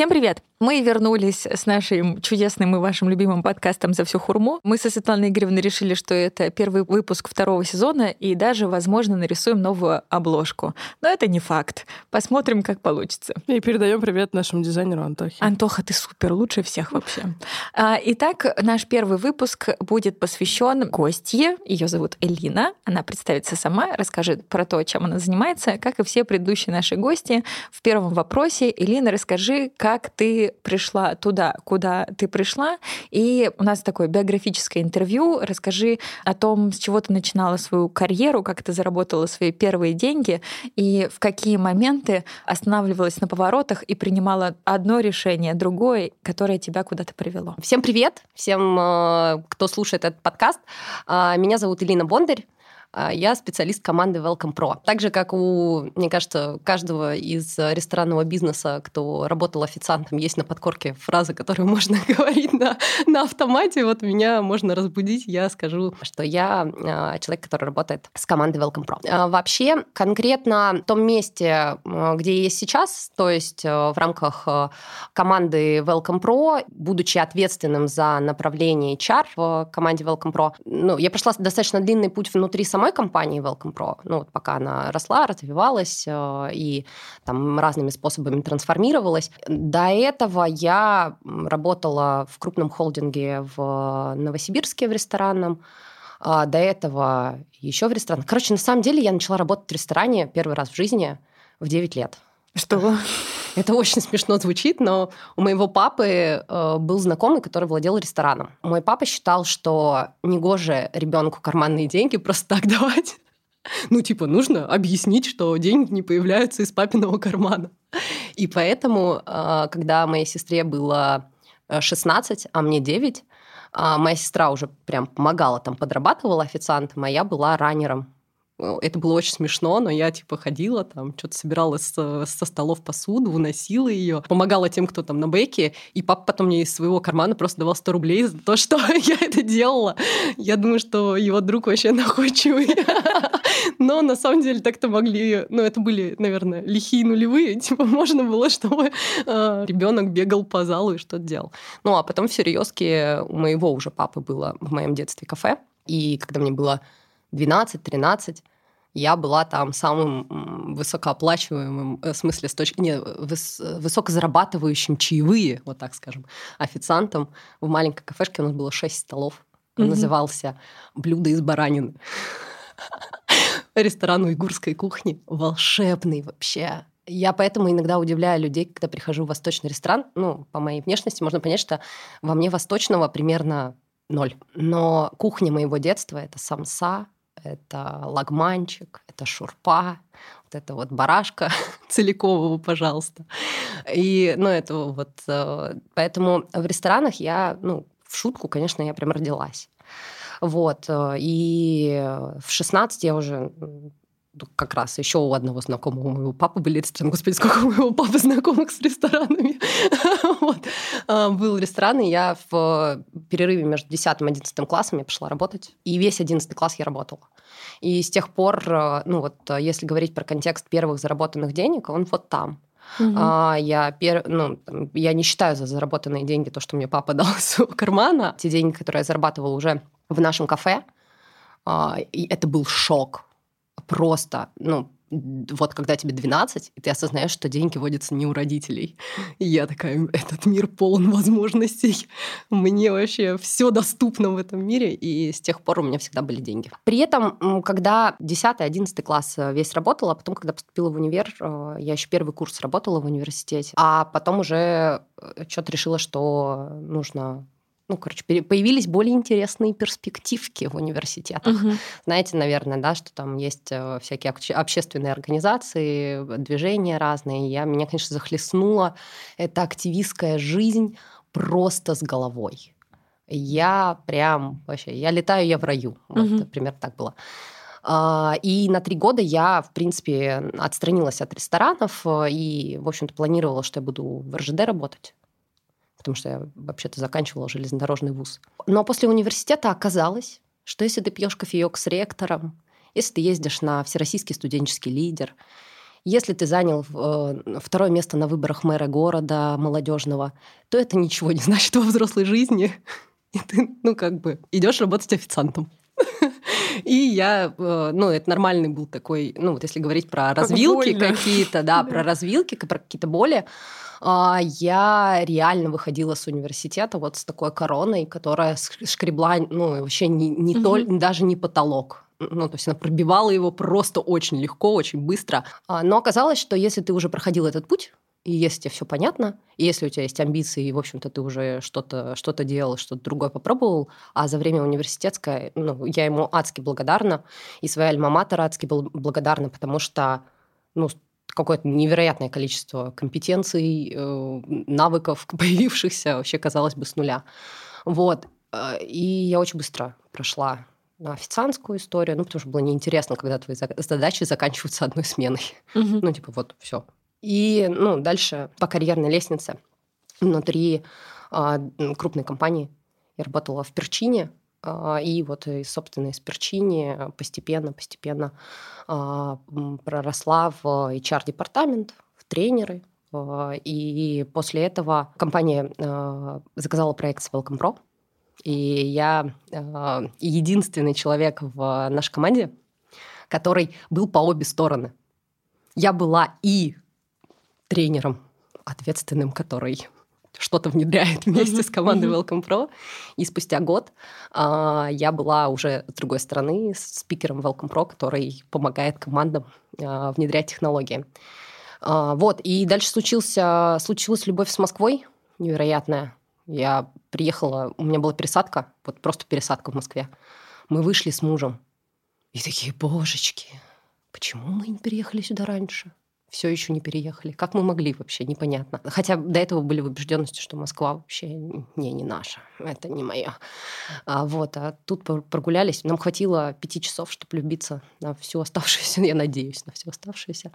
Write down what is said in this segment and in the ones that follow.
Всем привет! Мы вернулись с нашим чудесным и вашим любимым подкастом «За всю хурму». Мы со Светланой Игоревной решили, что это первый выпуск второго сезона, и даже, возможно, нарисуем новую обложку. Но это не факт. Посмотрим, как получится. И передаем привет нашему дизайнеру Антохе. Антоха, ты супер, лучше всех вообще. А, итак, наш первый выпуск будет посвящен гостье. Ее зовут Элина. Она представится сама, расскажет про то, чем она занимается. Как и все предыдущие наши гости, в первом вопросе, Элина, расскажи, как ты пришла туда, куда ты пришла. И у нас такое биографическое интервью. Расскажи о том, с чего ты начинала свою карьеру, как ты заработала свои первые деньги и в какие моменты останавливалась на поворотах и принимала одно решение, другое, которое тебя куда-то привело. Всем привет! Всем, э, кто слушает этот подкаст. А, меня зовут Элина Бондарь. А, я специалист команды Welcome Pro. Так же, как у, мне кажется, каждого из ресторанного бизнеса, кто работал официантом, есть на подкорке фраза, которую можно говорить на, на автомате. Вот меня можно разбудить, я скажу, что я а, человек, который работает с командой Welcome Pro. А, вообще, конкретно в том месте, где есть сейчас, то есть в рамках команды Welcome Pro, будучи ответственным за направление HR в команде Welcome Pro, ну, я прошла достаточно длинный путь внутри самой самой компании Welcome Pro, ну вот пока она росла, развивалась э, и там разными способами трансформировалась. До этого я работала в крупном холдинге в Новосибирске в ресторанном, а до этого еще в ресторане. Короче, на самом деле я начала работать в ресторане первый раз в жизни в 9 лет. Что? Это очень смешно звучит, но у моего папы э, был знакомый, который владел рестораном. Мой папа считал, что негоже ребенку карманные деньги просто так давать. Ну, типа, нужно объяснить, что деньги не появляются из папиного кармана. И поэтому, э, когда моей сестре было 16, а мне 9, а моя сестра уже прям помогала, там подрабатывала официантом, а я была раннером это было очень смешно, но я типа ходила там, что-то собирала со, со столов посуду, уносила ее, помогала тем, кто там на бэке, и папа потом мне из своего кармана просто давал 100 рублей за то, что я это делала. Я думаю, что его друг вообще находчивый. Но на самом деле так-то могли, ну это были, наверное, лихие нулевые, типа можно было, чтобы э, ребенок бегал по залу и что-то делал. Ну а потом в Серьезке у моего уже папы было в моем детстве кафе, и когда мне было 12-13, я была там самым высокооплачиваемым, э, в смысле, с точки, не, выс, высокозарабатывающим чаевые, вот так скажем, официантом. В маленькой кафешке у нас было шесть столов. Он mm-hmm. назывался «Блюдо из баранины». Ресторан уйгурской кухни. Волшебный вообще. Я поэтому иногда удивляю людей, когда прихожу в восточный ресторан. Ну, по моей внешности можно понять, что во мне восточного примерно ноль. Но кухня моего детства — это самса, это лагманчик, это шурпа, вот это вот барашка Целикового, пожалуйста. И, ну, это вот... Э, поэтому в ресторанах я, ну, в шутку, конечно, я прям родилась. Вот. Э, и в 16 я уже как раз еще у одного знакомого у моего папы были рестораны. Господи, сколько у моего папы знакомых с ресторанами. вот. А, был ресторан, и я в перерыве между 10 и 11 классом я пошла работать. И весь 11 класс я работала. И с тех пор, э, ну вот, э, если говорить про контекст первых заработанных денег, он вот там. Угу. А, я, пер... ну, я не считаю за заработанные деньги то, что мне папа дал из своего кармана. Те деньги, которые я зарабатывала уже в нашем кафе, а, и это был шок просто, ну, вот когда тебе 12, и ты осознаешь, что деньги водятся не у родителей. И я такая, этот мир полон возможностей. Мне вообще все доступно в этом мире, и с тех пор у меня всегда были деньги. При этом, когда 10-11 класс э, весь работала, а потом, когда поступила в универ, э, я еще первый курс работала в университете, а потом уже э, что-то решила, что нужно ну, короче, появились более интересные перспективки в университетах. Угу. Знаете, наверное, да, что там есть э, всякие общественные организации, движения разные. Я, меня, конечно, захлестнула эта активистская жизнь просто с головой. Я прям вообще, я летаю, я в раю. Вот, угу. примерно так было. А, и на три года я, в принципе, отстранилась от ресторанов э, и, в общем-то, планировала, что я буду в РЖД работать потому что я вообще-то заканчивала железнодорожный вуз. Но после университета оказалось, что если ты пьешь кофеек с ректором, если ты ездишь на всероссийский студенческий лидер, Если ты занял э, второе место на выборах мэра города молодежного, то это ничего не значит во взрослой жизни. И ты, ну, как бы, идешь работать официантом. И я, э, ну, это нормальный был такой, ну, вот если говорить про развилки какие-то, да, про развилки, про какие-то боли, а, я реально выходила с университета вот с такой короной, которая шкребла, ну, вообще не, не угу. даже не потолок. Ну, то есть она пробивала его просто очень легко, очень быстро. А, но оказалось, что если ты уже проходил этот путь, и если тебе все понятно, и если у тебя есть амбиции, и, в общем-то, ты уже что-то что делал, что-то другое попробовал, а за время университетское, ну, я ему адски благодарна, и своя альма-матер адски был благодарна, потому что, ну, какое-то невероятное количество компетенций, э, навыков, появившихся вообще, казалось бы, с нуля. Вот. Э, и я очень быстро прошла на официантскую историю, ну, потому что было неинтересно, когда твои задачи заканчиваются одной сменой. Угу. Ну, типа, вот, все. И, ну, дальше по карьерной лестнице внутри а, крупной компании я работала в Перчине, а, и вот, и, собственно, из Перчини постепенно-постепенно а, проросла в HR-департамент, в тренеры. А, и после этого компания заказала проект с Welcome Pro. И я единственный человек в нашей команде, который был по обе стороны. Я была и тренером, ответственным, который что-то внедряет вместе с командой Welcome Pro. И спустя год а, я была уже с другой стороны с спикером Welcome Pro, который помогает командам а, внедрять технологии. А, вот, и дальше случился, случилась любовь с Москвой невероятная. Я приехала, у меня была пересадка, вот просто пересадка в Москве. Мы вышли с мужем. И такие, божечки, почему мы не переехали сюда раньше? Все еще не переехали. Как мы могли вообще, непонятно. Хотя до этого были в убежденности, что Москва вообще не, не наша, это не моя. А, вот, а тут прогулялись. Нам хватило пяти часов, чтобы любиться на всю оставшуюся, я надеюсь, на всю оставшуюся.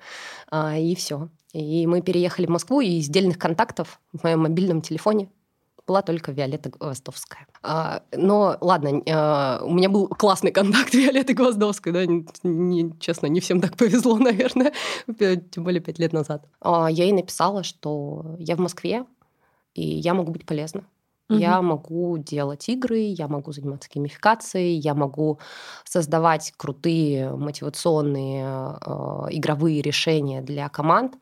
А, и все. И мы переехали в Москву, и из дельных контактов в моем мобильном телефоне была только Виолетта Гвоздовская. А, но ладно, а, у меня был классный контакт Виолетты Гвоздовской, да, не, не, честно, не всем так повезло, наверное, тем более пять лет назад. А, я ей написала, что я в Москве, и я могу быть полезна. Угу. Я могу делать игры, я могу заниматься геймификацией, я могу создавать крутые мотивационные э, игровые решения для команд.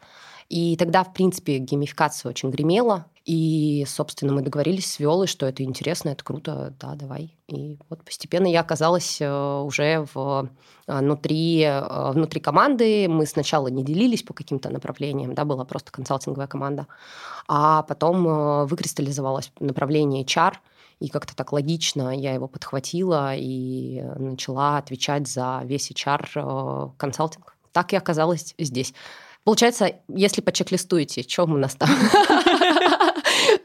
И тогда, в принципе, геймификация очень гремела. И, собственно, мы договорились с Виолой, что это интересно, это круто, да, давай. И вот постепенно я оказалась э, уже в, э, внутри, э, внутри команды. Мы сначала не делились по каким-то направлениям, да, была просто консалтинговая команда. А потом выкристаллизовалось направление HR, и как-то так логично я его подхватила и начала отвечать за весь HR консалтинг. Так и оказалась здесь. Получается, если по чек-листу идти, что у нас там?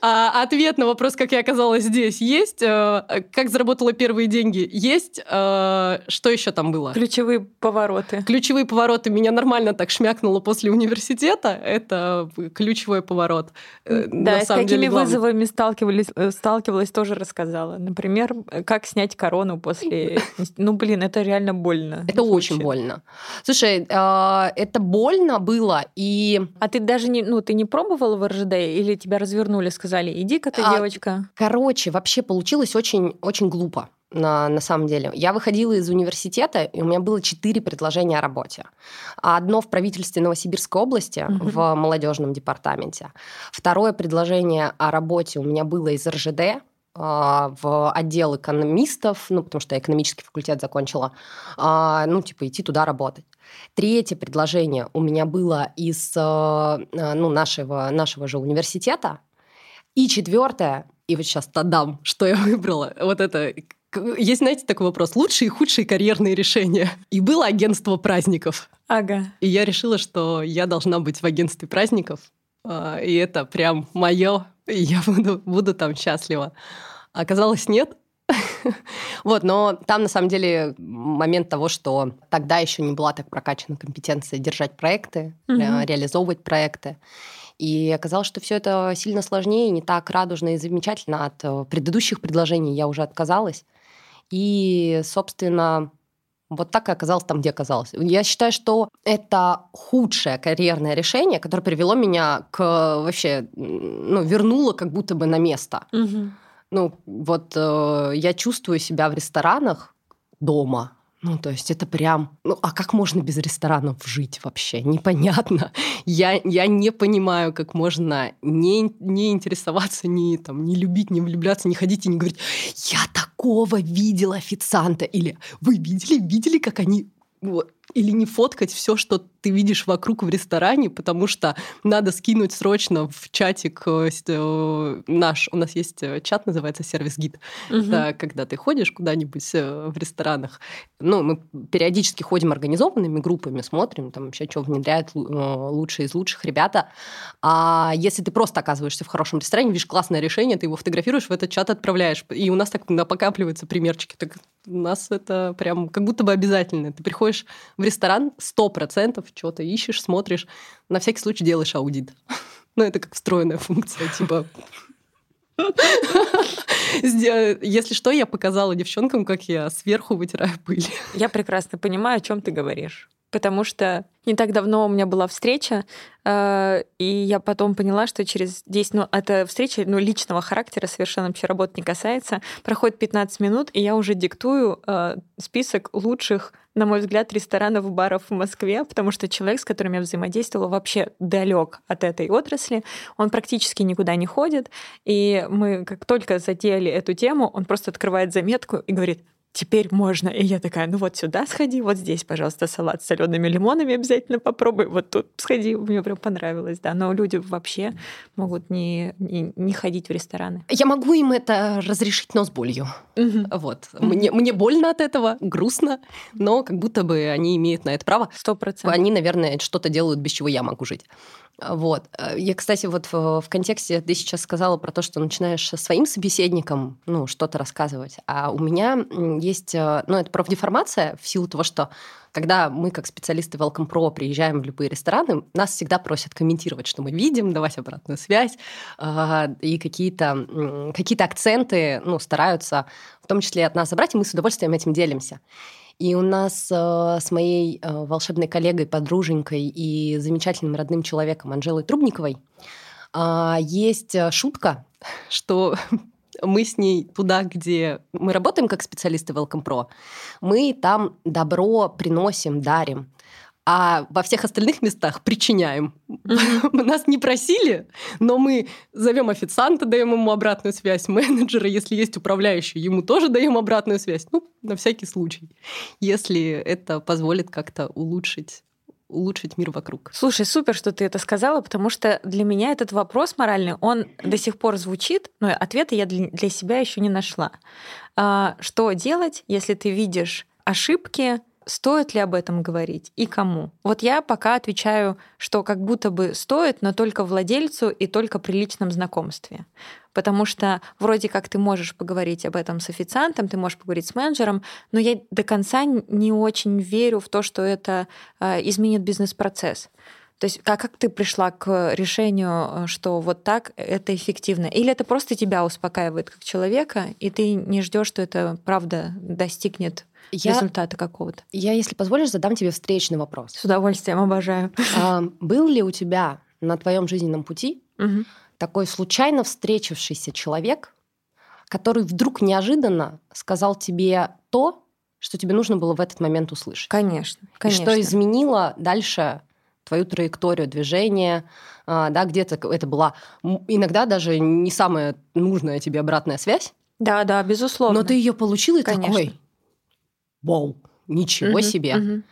А ответ на вопрос, как я оказалась здесь, есть. Э, как заработала первые деньги, есть. Э, что еще там было? Ключевые повороты. Ключевые повороты. Меня нормально так шмякнуло после университета. Это ключевой поворот. Э, да, с какими деле, вызовами сталкивались, сталкивалась, тоже рассказала. Например, как снять корону после... Ну, блин, это реально больно. Это очень больно. Слушай, это больно было, и... А ты даже не, ну, ты не пробовала в РЖД или тебя развернули, сказали, иди-ка ты, а, девочка. Короче, вообще получилось очень, очень глупо. На, на самом деле. Я выходила из университета, и у меня было четыре предложения о работе. Одно в правительстве Новосибирской области, угу. в молодежном департаменте. Второе предложение о работе у меня было из РЖД, а, в отдел экономистов, ну, потому что я экономический факультет закончила, а, ну, типа, идти туда работать. Третье предложение у меня было из э, ну, нашего, нашего же университета, и четвертое, и вот сейчас дам, что я выбрала. Вот это есть, знаете, такой вопрос. Лучшие и худшие карьерные решения. И было агентство праздников. Ага. И я решила, что я должна быть в агентстве праздников. А, и это прям мое. И я буду, буду там счастлива. Оказалось, нет. Вот, но там на самом деле момент того, что тогда еще не была так прокачана компетенция держать проекты, реализовывать проекты. И оказалось, что все это сильно сложнее, не так радужно и замечательно. От э, предыдущих предложений я уже отказалась. И, собственно, Вот так и оказалась там, где оказалась. Я считаю, что это худшее карьерное решение, которое привело меня к вообще, ну, вернуло как будто бы на место. Мгм. Ну, вот э, я чувствую себя в ресторанах дома. Ну, то есть это прям... Ну, а как можно без ресторанов жить вообще? Непонятно. Я, я не понимаю, как можно не, не интересоваться, не, там, не любить, не влюбляться, не ходить и не говорить «Я такого видела официанта!» Или «Вы видели, видели, как они...» Вот. Или не фоткать все, что ты видишь вокруг в ресторане, потому что надо скинуть срочно в чатик э, э, наш. У нас есть э, чат, называется сервис-гид. Это когда ты ходишь куда-нибудь в ресторанах. Ну, мы периодически ходим организованными группами, смотрим, там вообще, что внедряют лу- лучшие из лучших ребята. А если ты просто оказываешься в хорошем ресторане, видишь классное решение, ты его фотографируешь, в этот чат отправляешь. И у нас так накапливаются примерчики. Так у нас это прям как будто бы обязательно. Ты приходишь в ресторан, сто процентов что-то ищешь, смотришь, на всякий случай делаешь аудит. Ну, это как встроенная функция, типа... Если что, я показала девчонкам, как я сверху вытираю пыль. Я прекрасно понимаю, о чем ты говоришь. Потому что не так давно у меня была встреча, э, и я потом поняла, что через 10... Ну, эта встреча ну, личного характера совершенно вообще работы не касается. Проходит 15 минут, и я уже диктую э, список лучших, на мой взгляд, ресторанов, баров в Москве, потому что человек, с которым я взаимодействовала, вообще далек от этой отрасли. Он практически никуда не ходит. И мы как только затеяли эту тему, он просто открывает заметку и говорит, теперь можно. И я такая, ну вот сюда сходи, вот здесь, пожалуйста, салат с солеными лимонами обязательно попробуй, вот тут сходи, мне прям понравилось, да. Но люди вообще могут не, не, не ходить в рестораны. Я могу им это разрешить, но с болью. Вот. Мне, мне больно от этого, грустно, но как будто бы они имеют на это право. Сто процентов. Они, наверное, что-то делают, без чего я могу жить. Вот. Я, кстати, вот в, в контексте ты сейчас сказала про то, что начинаешь своим собеседником ну, что-то рассказывать. А у меня есть, э, ну, это профдеформация в силу того, что когда мы, как специалисты Welcome Pro, приезжаем в любые рестораны, нас всегда просят комментировать, что мы видим, давать обратную связь, а, и какие-то какие акценты ну, стараются в том числе от нас забрать, и мы с удовольствием этим делимся. И у нас э, с моей э, волшебной коллегой, подруженькой и замечательным родным человеком Анжелой Трубниковой э, есть шутка, что мы с ней туда, где мы работаем как специалисты Welcome Pro, мы там добро приносим, дарим. А во всех остальных местах причиняем. Нас не просили, но мы зовем официанта, даем ему обратную связь, менеджера, если есть управляющий, ему тоже даем обратную связь. Ну, на всякий случай, если это позволит как-то улучшить улучшить мир вокруг. Слушай, супер, что ты это сказала, потому что для меня этот вопрос моральный, он до сих пор звучит, но ответа я для, для себя еще не нашла. А, что делать, если ты видишь ошибки, стоит ли об этом говорить и кому? Вот я пока отвечаю, что как будто бы стоит, но только владельцу и только при личном знакомстве. Потому что вроде как ты можешь поговорить об этом с официантом, ты можешь поговорить с менеджером, но я до конца не очень верю в то, что это э, изменит бизнес-процесс. То есть как, как ты пришла к решению, что вот так это эффективно? Или это просто тебя успокаивает как человека, и ты не ждешь, что это правда достигнет я, результата какого-то? Я, если позволишь, задам тебе встречный вопрос. С удовольствием, обожаю. А, был ли у тебя на твоем жизненном пути угу. такой случайно встретившийся человек, который вдруг неожиданно сказал тебе то, что тебе нужно было в этот момент услышать? Конечно, конечно. И что изменило дальше твою траекторию движения, да, где-то это была иногда даже не самая нужная тебе обратная связь. Да, да, безусловно. Но ты ее получил и Конечно. такой, вау, ничего Мгм, себе. мгм.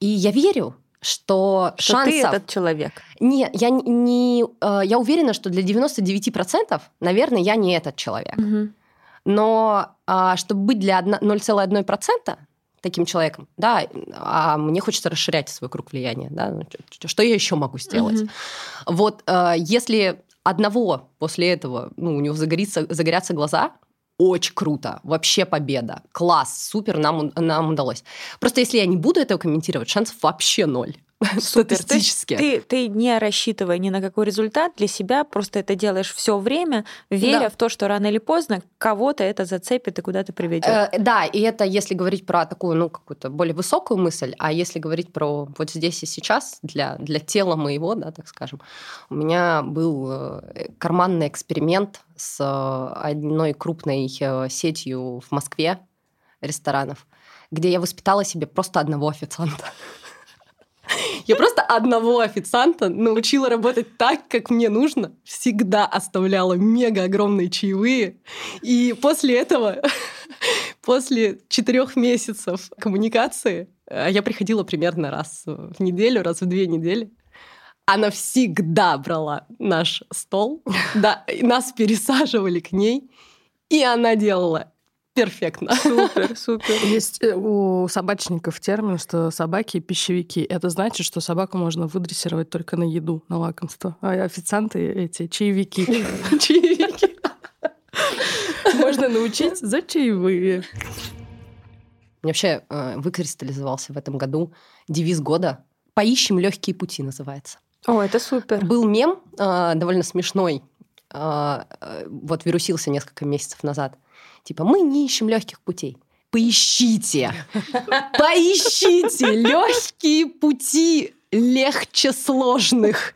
И я верю, что, Что шансов... ты этот человек. Не, я не, э, я уверена, что для 99%, наверное, я не этот человек. Мгм. Но а, чтобы быть для одна- 0,1% таким человеком, да, а мне хочется расширять свой круг влияния, да, ну, что я еще могу сделать? Мгм. Вот э, если одного после этого, ну, у него загорится, загорятся глаза, очень круто, вообще победа, класс, супер, нам, нам удалось. Просто если я не буду этого комментировать, шансов вообще ноль. Супер. статистически. Ты, ты не рассчитывая ни на какой результат для себя, просто это делаешь все время, веря Да. в то, что рано или поздно кого-то это зацепит и куда-то приведет. Э, да, и это если говорить про такую, ну, какую-то более высокую мысль, а если говорить про вот здесь и сейчас, для, для тела моего, да, так скажем, у меня был э, карманный эксперимент с э, одной крупной э, сетью в Москве ресторанов, где я воспитала себе просто одного официанта. Я просто одного официанта научила работать так, как мне нужно. Всегда оставляла мега огромные чаевые. И после этого, после четырех месяцев коммуникации, э, я приходила примерно раз в неделю, раз в две недели. Она всегда брала наш стол, да, нас пересаживали к ней, и она делала перфектно. Супер, супер. Есть э, у собачников термин, что собаки пищевики. Это значит, что собаку можно выдрессировать только на еду, на лакомство. А официанты эти чаевики. Чаевики. Можно научить за чаевые. Вообще э, выкристаллизовался в этом году девиз года «Поищем легкие пути» называется. О, это супер. Был мем э, довольно смешной, вот вирусился несколько месяцев назад. Типа, мы не ищем легких путей. Поищите, поищите легкие пути легче сложных.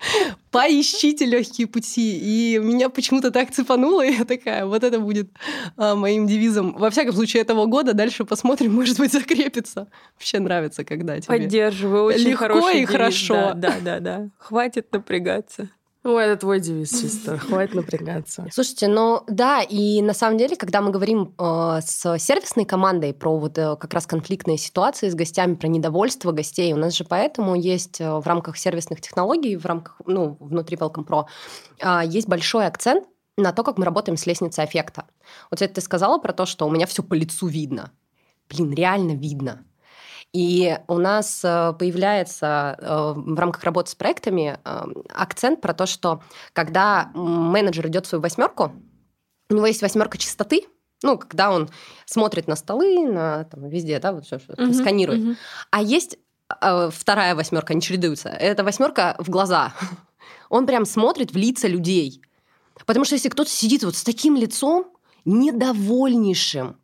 Поищите легкие пути. И меня почему-то так цепануло, и я такая, вот это будет а, моим девизом. Во всяком случае, этого года. Дальше посмотрим, может быть, закрепится. Вообще нравится, когда тебе... Поддерживаю, очень Легко хороший и девиз. хорошо. Да, да, да, да. Хватит напрягаться. Ой, это твой девиз, чисто. Хватит напрягаться. Слушайте, ну да, и на самом деле, когда мы говорим э, с сервисной командой про вот э, как раз конфликтные ситуации с гостями, про недовольство гостей, у нас же поэтому есть э, в рамках сервисных технологий, в рамках, ну, внутри Welcome Pro, э, есть большой акцент на то, как мы работаем с лестницей эффекта. Вот кстати, ты сказала про то, что у меня все по лицу видно. Блин, реально видно. И у нас э, появляется э, в рамках работы с проектами э, акцент про то, что когда менеджер идет в свою восьмерку, у него есть восьмерка чистоты, ну, когда он смотрит на столы, на там, везде, да, вот все, что Мгм, сканирует. мгм. А есть э, вторая восьмерка, они чередуются. Это восьмерка в глаза. Он прям смотрит в лица людей. Потому что если кто-то сидит вот с таким лицом, недовольнейшим,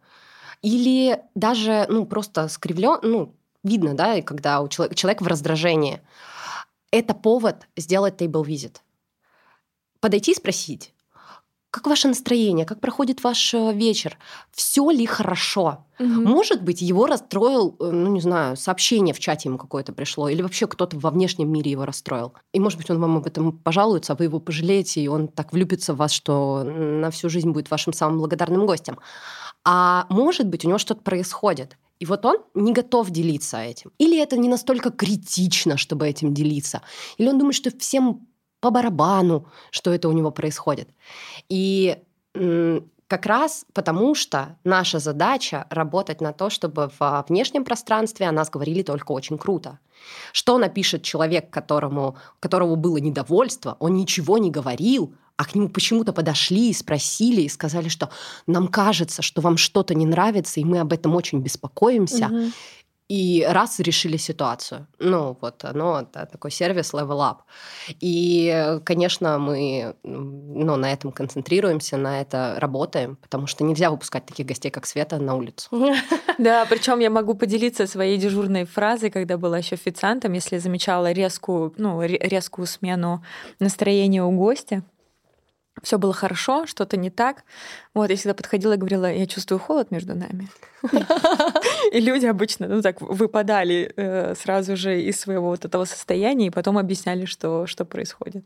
или даже, ну, просто скривлен, ну, видно, да, когда у человека, человек в раздражении, это повод сделать тейбл визит. Подойти и спросить, как ваше настроение, как проходит ваш э, вечер, все ли хорошо. Мгм. Может быть, его расстроил, э, ну, не знаю, сообщение в чате ему какое-то пришло, или вообще кто-то во внешнем мире его расстроил. И, может быть, он вам об этом пожалуется, а вы его пожалеете, и он так влюбится в вас, что на всю жизнь будет вашим самым благодарным гостем. А может быть, у него что-то происходит. И вот он не готов делиться этим. Или это не настолько критично, чтобы этим делиться. Или он думает, что всем по барабану, что это у него происходит. И как раз потому, что наша задача работать на то, чтобы во внешнем пространстве о нас говорили только очень круто. Что напишет человек, которому, которого было недовольство, он ничего не говорил, а к нему почему-то подошли и спросили, и сказали, что нам кажется, что вам что-то не нравится, и мы об этом очень беспокоимся. Мгм. И раз решили ситуацию. Ну, вот оно, это такой сервис Level Up. И, конечно, мы ну, на этом концентрируемся, на это работаем, потому что нельзя выпускать таких гостей, как Света, на улицу. Да, причем я могу поделиться своей дежурной фразой, когда была еще официантом, если замечала резкую, ну, ре- резкую смену настроения у гостя. Все было хорошо, что-то не так. Вот, я всегда подходила и говорила, я чувствую холод между нами. И люди обычно, ну так, выпадали э, сразу же из своего вот этого состояния и потом объясняли, что, что происходит.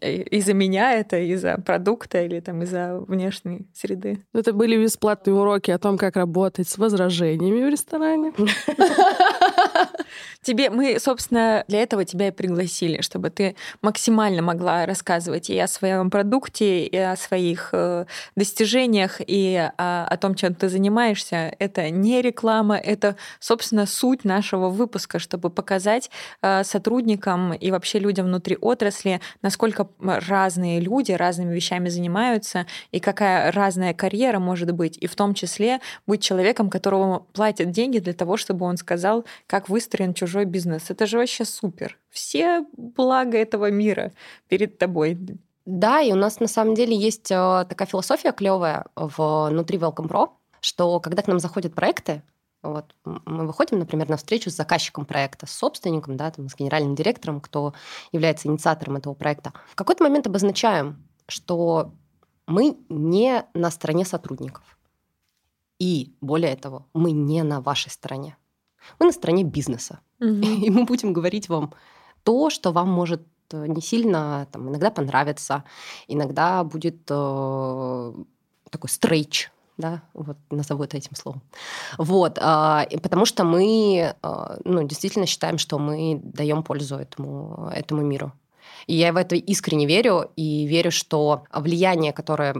Из-за меня это, из-за продукта или там из-за внешней среды. Это были бесплатные уроки о том, как работать с возражениями в ресторане. Тебе, мы, собственно, для этого тебя и пригласили, чтобы ты максимально могла рассказывать и о своем продукте, и о своих э, достижениях, и о, о том, чем ты занимаешься. Это не реклама, это, собственно, суть нашего выпуска, чтобы показать э, сотрудникам и вообще людям внутри отрасли, насколько разные люди разными вещами занимаются, и какая разная карьера может быть, и в том числе быть человеком, которому платят деньги для того, чтобы он сказал, как выстроен чужой бизнес. Это же вообще супер. Все блага этого мира перед тобой. Да, и у нас на самом деле есть э, такая философия клевая внутри Welcome Pro, что когда к нам заходят проекты, вот мы выходим, например, на встречу с заказчиком проекта, с собственником, да, там, с генеральным директором, кто является инициатором этого проекта. В какой-то момент обозначаем, что мы не на стороне сотрудников. И более того, мы не на вашей стороне. Мы на стороне бизнеса. Угу. И мы будем говорить вам то, что вам может э, не сильно там, иногда понравится, иногда будет э, такой стрейч, да, вот назову это этим словом. Вот, э, потому что мы, э, ну, действительно считаем, что мы даем пользу этому, этому миру. И я в это искренне верю, и верю, что влияние, которое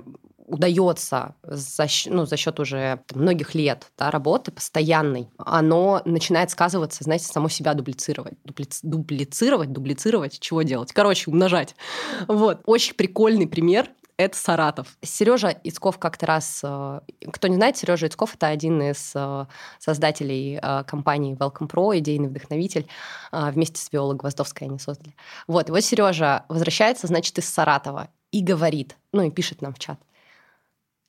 удается за, ну, за счет уже многих лет да, работы постоянной, оно начинает сказываться, знаете, само себя дублицировать. Дублици, дублицировать, дублицировать, чего делать? Короче, умножать. Вот. Очень прикольный пример это Саратов. Сережа Ицков как-то раз... Э, кто не знает, Сережа Ицков — это один из э, создателей э, компании Welcome Pro, идейный вдохновитель. Вместе с Виолой Гвоздовской они создали. Вот, и вот Сережа возвращается, значит, из Саратова и говорит, ну и пишет нам в чат.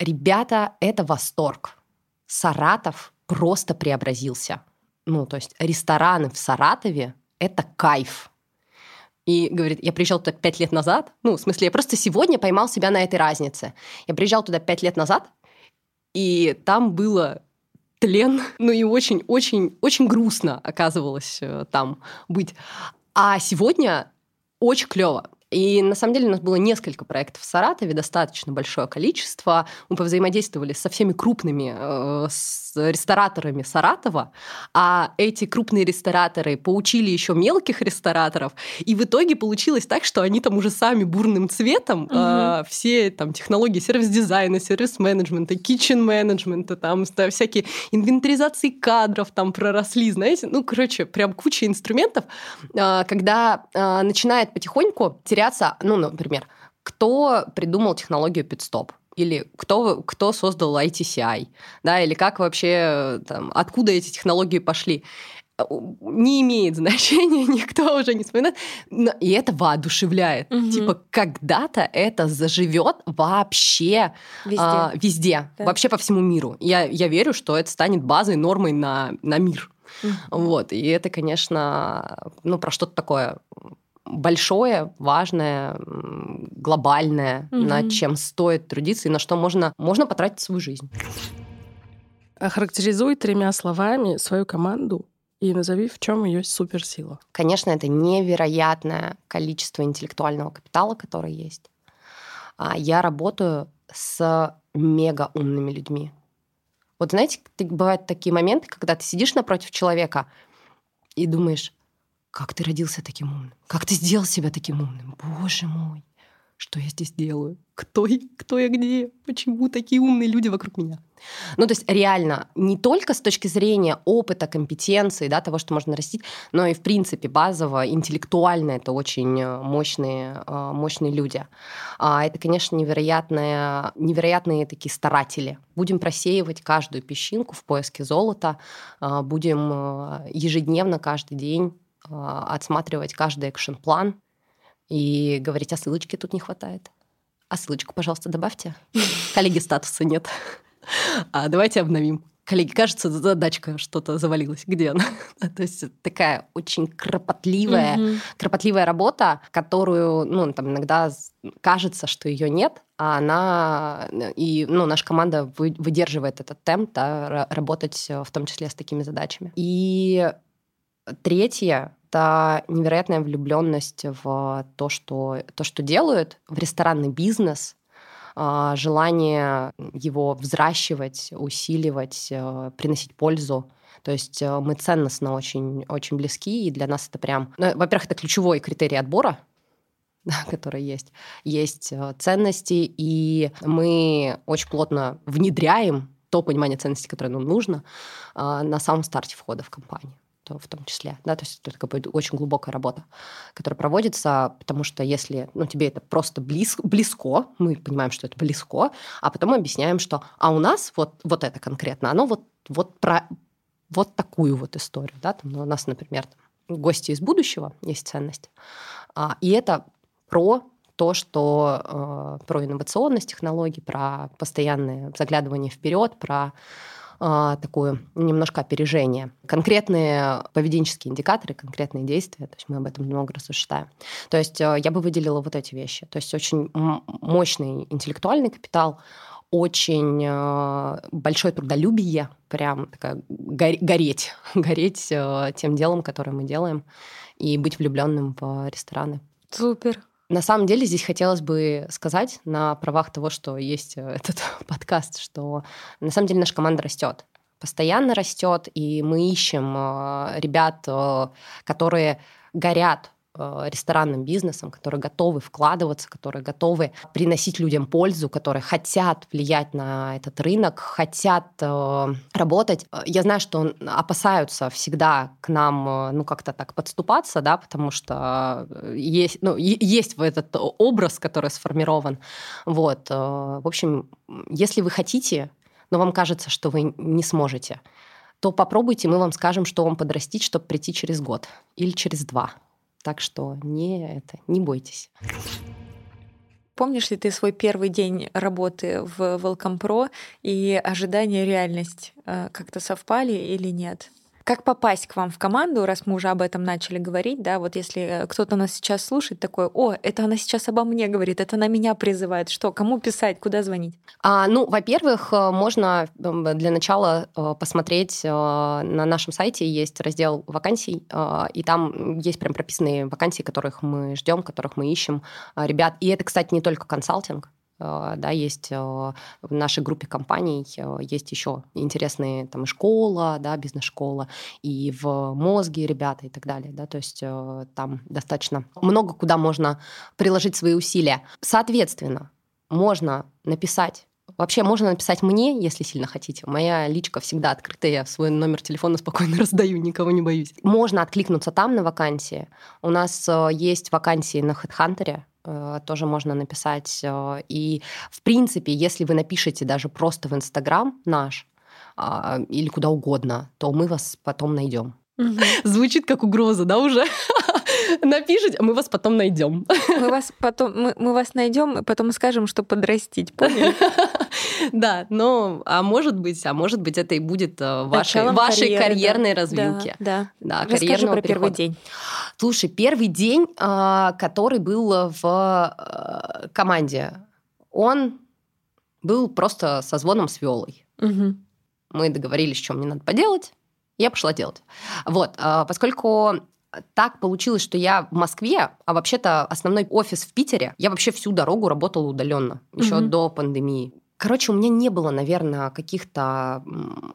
Ребята, это восторг. Саратов просто преобразился. Ну, то есть рестораны в Саратове — это кайф и говорит, я приезжал туда пять лет назад, ну, в смысле, я просто сегодня поймал себя на этой разнице. Я приезжал туда пять лет назад, и там было тлен, ну и очень-очень-очень грустно оказывалось э, там быть. А сегодня очень клево. И на самом деле у нас было несколько проектов в Саратове, достаточно большое количество. Мы повзаимодействовали со всеми крупными э, с рестораторами Саратова, а эти крупные рестораторы поучили еще мелких рестораторов, и в итоге получилось так, что они там уже сами бурным цветом угу. э, все там технологии сервис-дизайна, сервис-менеджмента, китчен-менеджмента, там всякие инвентаризации кадров там проросли, знаете, ну, короче, прям куча инструментов, э, когда э, начинает потихоньку терять теряться, ну, например, кто придумал технологию пидстоп? или кто, кто создал ITCI, да, или как вообще, там, откуда эти технологии пошли не имеет значения, никто уже не вспоминает. Но, и это воодушевляет. Угу. Типа, когда-то это заживет вообще везде, а, везде да. вообще по всему миру. Я, я верю, что это станет базой, нормой на, на мир. Угу. Вот. И это, конечно, ну, про что-то такое большое, важное, глобальное, угу. над чем стоит трудиться и на что можно, можно потратить свою жизнь. Охарактеризуй тремя словами свою команду и назови, в чем ее суперсила. Конечно, это невероятное количество интеллектуального капитала, который есть. А я работаю с мега умными людьми. Вот знаете, бывают такие моменты, когда ты сидишь напротив человека и думаешь, как ты родился таким умным? Как ты сделал себя таким умным? Боже мой, что я здесь делаю? Кто, кто я где? Почему такие умные люди вокруг меня? Ну, то есть реально, не только с точки зрения опыта, компетенции, да, того, что можно растить, но и, в принципе, базово, интеллектуально это очень э, мощные, э, мощные люди. А это, конечно, невероятные, невероятные такие старатели. Будем просеивать каждую песчинку в поиске золота, а, будем э, ежедневно, каждый день отсматривать каждый экшен-план и говорить, а ссылочки тут не хватает. А ссылочку, пожалуйста, добавьте. Коллеги, статуса нет. А давайте обновим. Коллеги, кажется, задачка что-то завалилась. Где она? То есть такая очень кропотливая, mm-hmm. кропотливая работа, которую, ну, там иногда кажется, что ее нет, а она и, ну, наша команда выдерживает этот темп, да, работать в том числе с такими задачами. И Третье — это невероятная влюбленность в то, что, то, что делают, в ресторанный бизнес, а, желание его взращивать, усиливать, э, приносить пользу. То есть э, мы ценностно очень, очень близки, и для нас это прям... Ну, во-первых, это ключевой критерий отбора, который есть. Есть э, ценности, и мы очень плотно внедряем то понимание ценностей, которое нам нужно, на самом старте входа в компанию в том числе. Да, то есть это такая очень глубокая работа, которая проводится, потому что если ну, тебе это просто близ, близко, мы понимаем, что это близко, а потом мы объясняем, что а у нас вот, вот это конкретно, оно вот, вот про, вот такую вот историю. Да? Там, ну, у нас, например, там, гости из будущего есть ценность. А, и это про то, что э, про инновационность технологий, про постоянное заглядывание вперед, про э, такое немножко опережение. Конкретные поведенческие индикаторы, конкретные действия, то есть мы об этом много рассуждаем. То есть э, я бы выделила вот эти вещи. То есть очень мощный интеллектуальный капитал, очень э, большое трудолюбие, прям такая гореть, гореть э, тем делом, которое мы делаем, и быть влюбленным в рестораны. Супер. На самом деле здесь хотелось бы сказать на правах того, что есть э, этот подкаст, что на самом деле наша команда растет постоянно растет, и мы ищем э, ребят, э, которые горят ресторанным бизнесом, которые готовы вкладываться, которые готовы приносить людям пользу, которые хотят влиять на этот рынок, хотят э, работать. Я знаю, что опасаются всегда к нам, э, ну, как-то так подступаться, да, потому что э, есть, ну, есть этот образ, который сформирован. Вот. В общем, если вы хотите, но вам кажется, что вы не сможете, то попробуйте, мы вам скажем, что вам подрастить, чтобы прийти через год или через два. Так что не это, не бойтесь. Помнишь ли ты свой первый день работы в Welcome Pro и ожидания реальность э, как-то совпали или нет? Как попасть к вам в команду, раз мы уже об этом начали говорить, да, вот если э, кто-то нас сейчас слушает, такой, о, это она сейчас обо мне говорит, это на меня призывает, что, кому писать, куда звонить? А, ну, во-первых, э, можно для начала э, посмотреть на нашем сайте, есть раздел вакансий, и там есть прям прописанные вакансии, которых мы ждем, которых мы ищем ребят. И это, кстати, не только консалтинг, да, есть э, в нашей группе компаний э, есть еще интересные там школа, да, бизнес-школа, и в мозге ребята и так далее, да, то есть там достаточно много куда можно приложить свои усилия. Соответственно, можно написать Вообще можно написать мне, если сильно хотите. Моя личка всегда открыта, я свой номер телефона спокойно раздаю, никого не боюсь. Можно откликнуться там на вакансии. У нас есть вакансии на HeadHunter, Э, тоже можно написать. Э, и, в принципе, если вы напишете даже просто в Инстаграм наш а, или куда угодно, то мы вас потом найдем. Звучит как угроза, да, уже? Напишите, а мы вас потом найдем. Мы вас потом, мы, мы вас найдем и потом скажем, что подрастить, поняли? Да, но а может быть, а может быть, это и будет э, вашей, вашей карьерной развилки. Да, да. да Расскажи про первый день. Слушай, первый день, а, который был в э, команде, он был просто со звоном с Виолой. Угу. Мы договорились, что мне надо поделать. Я пошла делать. Вот, поскольку так получилось, что я в Москве, а вообще-то основной офис в Питере, я вообще всю дорогу работала удаленно, еще угу. до пандемии. Короче, у меня не было, наверное, каких-то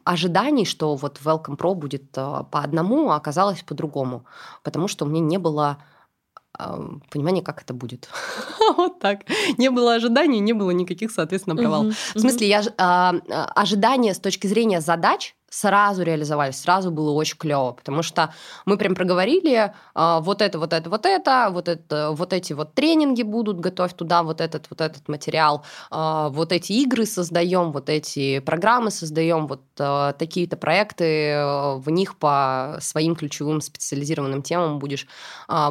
ожиданий, что вот Welcome Pro будет а, по одному, а оказалось по-другому, потому что у меня не было понимание, как это будет. вот так. Не было ожиданий, не было никаких, соответственно, провалов. В смысле, я, а, ожидания с точки зрения задач сразу реализовались, сразу было очень клево, потому что мы прям проговорили а, вот это, вот это, вот это, вот это, вот эти вот тренинги будут, готовь туда вот этот, вот этот материал, а, вот эти игры создаем, вот эти программы создаем, вот а, такие-то проекты, в них по своим ключевым специализированным темам будешь,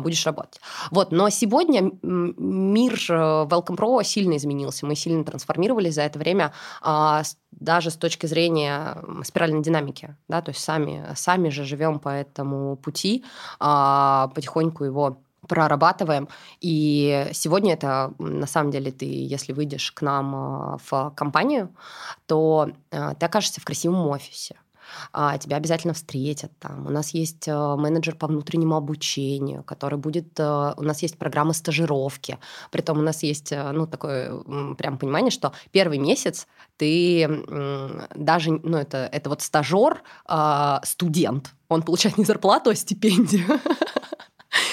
будешь работать. Вот, но сегодня мир э, Welcome Pro сильно изменился, мы сильно трансформировались за это время, даже с точки зрения спиральной динамики, да, то есть сами, сами же живем по этому пути, а, потихоньку его прорабатываем. И сегодня это, на самом деле, ты, если выйдешь к нам а, в компанию, то а, ты окажешься в красивом офисе тебя обязательно встретят там. У нас есть э, менеджер по внутреннему обучению, который будет... Э, у нас есть программа стажировки. Притом у нас есть, э, ну, такое прям понимание, что первый месяц ты даже, ну, это, это вот стажер, студент, он получает не зарплату, а стипендию.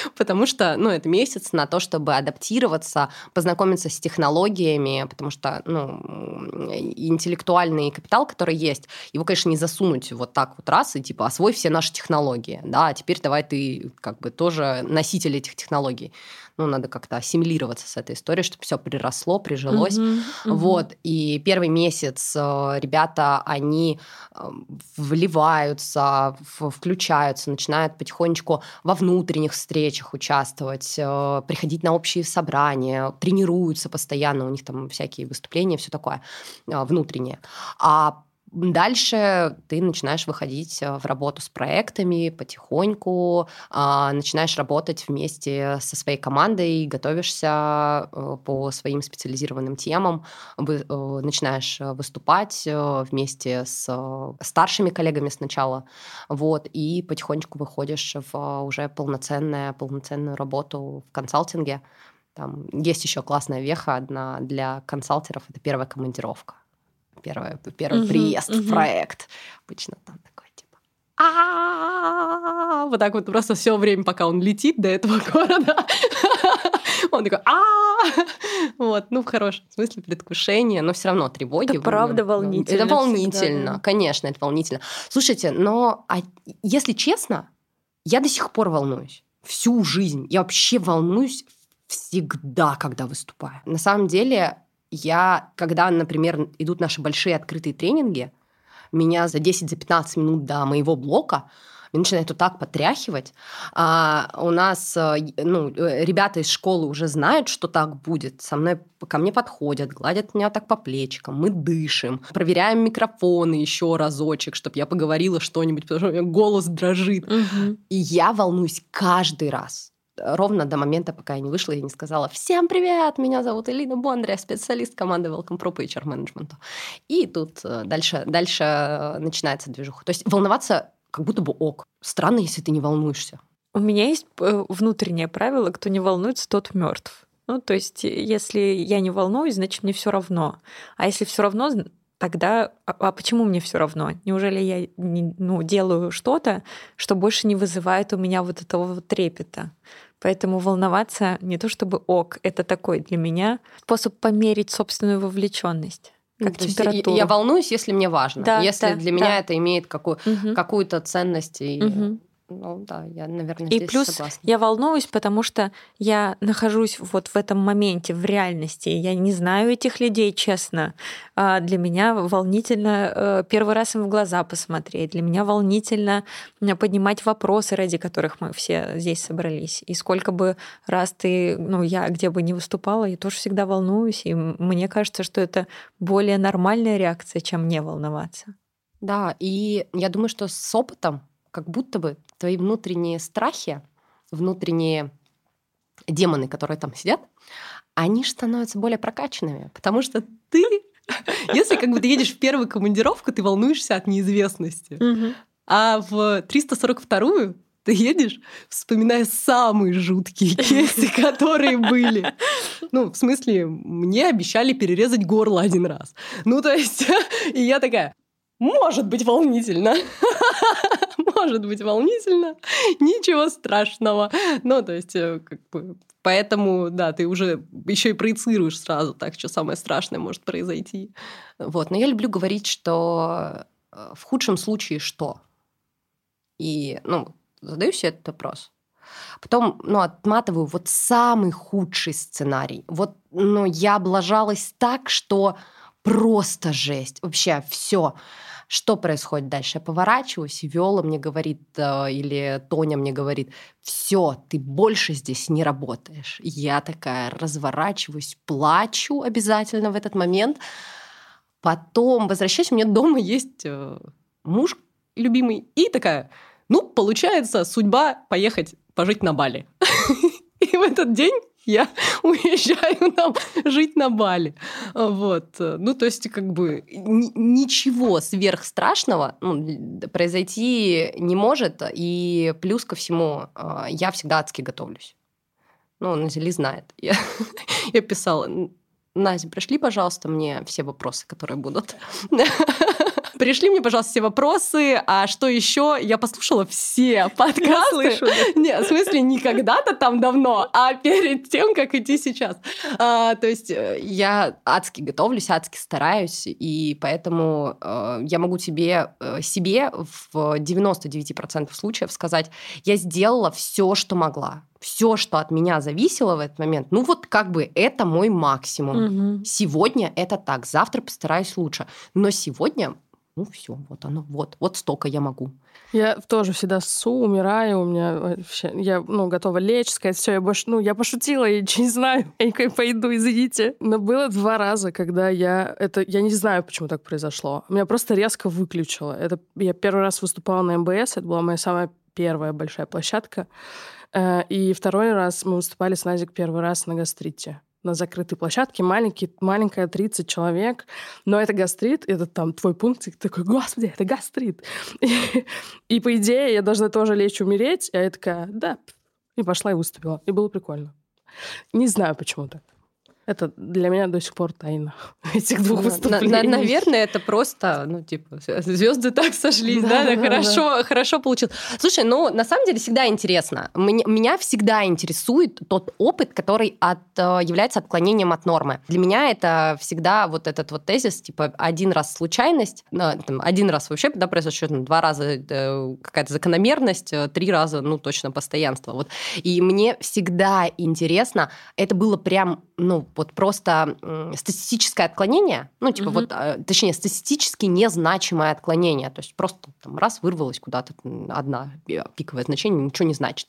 потому что, ну, это месяц на то, чтобы адаптироваться, познакомиться с технологиями, потому что, ну, интеллектуальный капитал, который есть, его, конечно, не засунуть вот так вот раз и типа освой все наши технологии, да, а теперь давай ты как бы тоже носитель этих технологий ну, надо как-то ассимилироваться с этой историей, чтобы все приросло, прижилось. Uh-huh, uh-huh. Вот. И первый месяц э, ребята, они э, вливаются, включаются, начинают потихонечку во внутренних встречах участвовать, э, приходить на общие собрания, тренируются постоянно, у них там всякие выступления, все такое внутреннее. А Дальше ты начинаешь выходить э, в работу с проектами потихоньку, а, начинаешь работать вместе со своей командой, готовишься э, по своим специализированным темам, э, начинаешь выступать вместе с старшими коллегами сначала, вот, и потихонечку выходишь в уже полноценную, полноценную работу в консалтинге. Там есть еще классная веха одна для консалтеров, это первая командировка первый, первый приезд в проект. Обычно там такой типа вот так вот просто все время, пока он летит до этого города, он такой а вот, ну в хорошем смысле предвкушение, но все равно тревоги. Это правда волнительно. Это волнительно, конечно, это волнительно. Слушайте, но а если честно, я до сих пор волнуюсь всю жизнь. Я вообще волнуюсь всегда, когда выступаю. На самом деле, я, когда, например, идут наши большие открытые тренинги, меня за 10-15 за минут до моего блока начинает вот так потряхивать. А у нас э, ну, э, ребята из школы уже знают, что так будет. Со мной ко мне подходят, гладят меня так по плечикам, мы дышим, проверяем микрофоны еще разочек, чтобы я поговорила что-нибудь, потому что у меня голос дрожит. Угу. И я волнуюсь каждый раз ровно до момента, пока я не вышла и не сказала «Всем привет! Меня зовут Элина Бондаря, специалист команды Welcome Pro по HR менеджменту». И тут э, дальше, дальше э, начинается движуха. То есть волноваться как будто бы ок. Странно, если ты не волнуешься. У меня есть э, внутреннее правило, кто не волнуется, тот мертв. Ну, то есть, если я не волнуюсь, значит, мне все равно. А если все равно, тогда а, а почему мне все равно? Неужели я ну, делаю что-то, что больше не вызывает у меня вот этого вот трепета? Поэтому волноваться не то чтобы ок, это такой для меня способ померить собственную вовлеченность. Как ну, температуру. Я волнуюсь, если мне важно. Да, если да, для да. меня это имеет какую, угу. какую-то ценность и угу. Ну да, я, наверное, И плюс согласна. я волнуюсь, потому что я нахожусь вот в этом моменте, в реальности. Я не знаю этих людей, честно. А для меня волнительно э, первый раз им в глаза посмотреть. Для меня волнительно поднимать вопросы, ради которых мы все здесь собрались. И сколько бы раз ты, ну, я где бы не выступала, я тоже всегда волнуюсь. И мне кажется, что это более нормальная реакция, чем не волноваться. Да, и я думаю, что с опытом как будто бы твои внутренние страхи, внутренние демоны, которые там сидят, они же становятся более прокачанными, потому что ты, если как бы ты едешь в первую командировку, ты волнуешься от неизвестности, а в 342-ю ты едешь, вспоминая самые жуткие кейсы, которые были. Ну, в смысле, мне обещали перерезать горло один раз. Ну, то есть, и я такая, может быть волнительно. Может быть волнительно. Ничего страшного. Ну, то есть, э, как бы, поэтому, да, ты уже еще и проецируешь сразу так, что самое страшное может произойти. Вот. Но я люблю говорить, что э, в худшем случае что? И, ну, задаю себе этот вопрос. Потом, ну, отматываю вот самый худший сценарий. Вот, ну, я облажалась так, что просто жесть. Вообще все. Что происходит дальше? Я поворачиваюсь, Виола мне говорит, э, или Тоня мне говорит, все, ты больше здесь не работаешь. я такая разворачиваюсь, плачу обязательно в этот момент. Потом возвращаюсь, у меня дома есть э, муж любимый, и такая, ну, получается, судьба поехать пожить на Бали. И в этот день я уезжаю нам жить на Бали. Вот. Ну, то есть, как бы ничего сверхстрашного ну, произойти не может. И плюс ко всему, а, я всегда адски готовлюсь. Ну, Назели знает. Я, я писала, Настя, пришли, пожалуйста, мне все вопросы, которые будут. Пришли мне, пожалуйста, все вопросы. А что еще? Я послушала все подкасты. слышу, да. Нет, в смысле, не когда-то там давно, а перед тем, как идти сейчас. А, то есть э, я адски готовлюсь, адски стараюсь, и поэтому э, я могу себе, э, себе в 99% случаев сказать, я сделала все, что могла. Все, что от меня зависело в этот момент, ну вот как бы это мой максимум. Мгм. Сегодня это так, завтра постараюсь лучше. Но сегодня, ну все, вот оно, вот, вот столько я могу. Я тоже всегда ссу, умираю, у меня вообще... Я, ну, готова лечь, сказать, все, я больше... Ну, я пошутила, я ничего не знаю, я пойду, извините. Но было два раза, когда я... Это... Я не знаю, почему так произошло. Меня просто резко выключило. Это... Я первый раз выступала на МБС, это была моя самая первая большая площадка. Э, И второй раз мы выступали с Назик первый раз на гастрите на закрытой площадке, маленький, маленькая 30 человек, но это гастрит, это там твой пункт, и ты такой, господи, это гастрит. И, и по идее я должна тоже лечь умереть, а я такая, да, и пошла и выступила. И было прикольно. Не знаю, почему так. Это для меня до сих пор тайна этих двух На- выступлений. на- наверное, это просто, ну, типа, звезды так сошлись, да, Да, да, да, хорошо, хорошо получилось. Слушай, ну, на самом деле, всегда интересно. Меня, меня всегда интересует тот опыт, который от, э, является отклонением от нормы. Для меня это всегда вот этот вот тезис, типа, один раз случайность, ну, там, один раз вообще, да, произошел, ну, два раза э, какая-то закономерность, э, три раза, ну, точно постоянство. Вот. И мне всегда интересно, это было прям, ну, вот просто статистическое отклонение, ну, типа Мгм. вот, э, точнее, статистически незначимое отклонение, то есть просто там раз вырвалось куда-то одна э, пиковое значение, ничего не значит.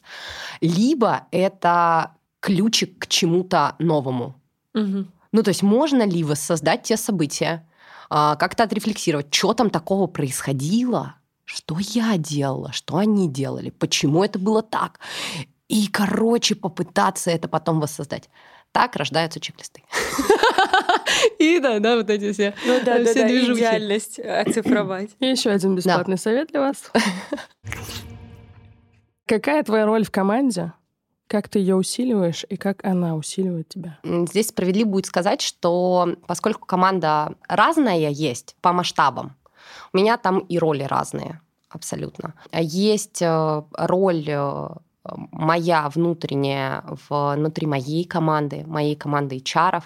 Либо это ключик к чему-то новому. Мгм. Ну, то есть можно ли воссоздать те события, а, как-то отрефлексировать, что там такого происходило, что я делала, что они делали, почему это было так. И, короче, попытаться это потом воссоздать. Так рождаются чек-листы. И да, да, вот эти все. Ну да, да, Все да, движухи. идеальность оцифровать. И еще один бесплатный совет для вас. Какая твоя роль в команде? Как ты ее усиливаешь и как она усиливает тебя? Здесь справедливо будет сказать, что поскольку команда разная есть по масштабам, у меня там и роли разные абсолютно. Есть э, роль э, моя внутренняя внутри моей команды, моей команды HR,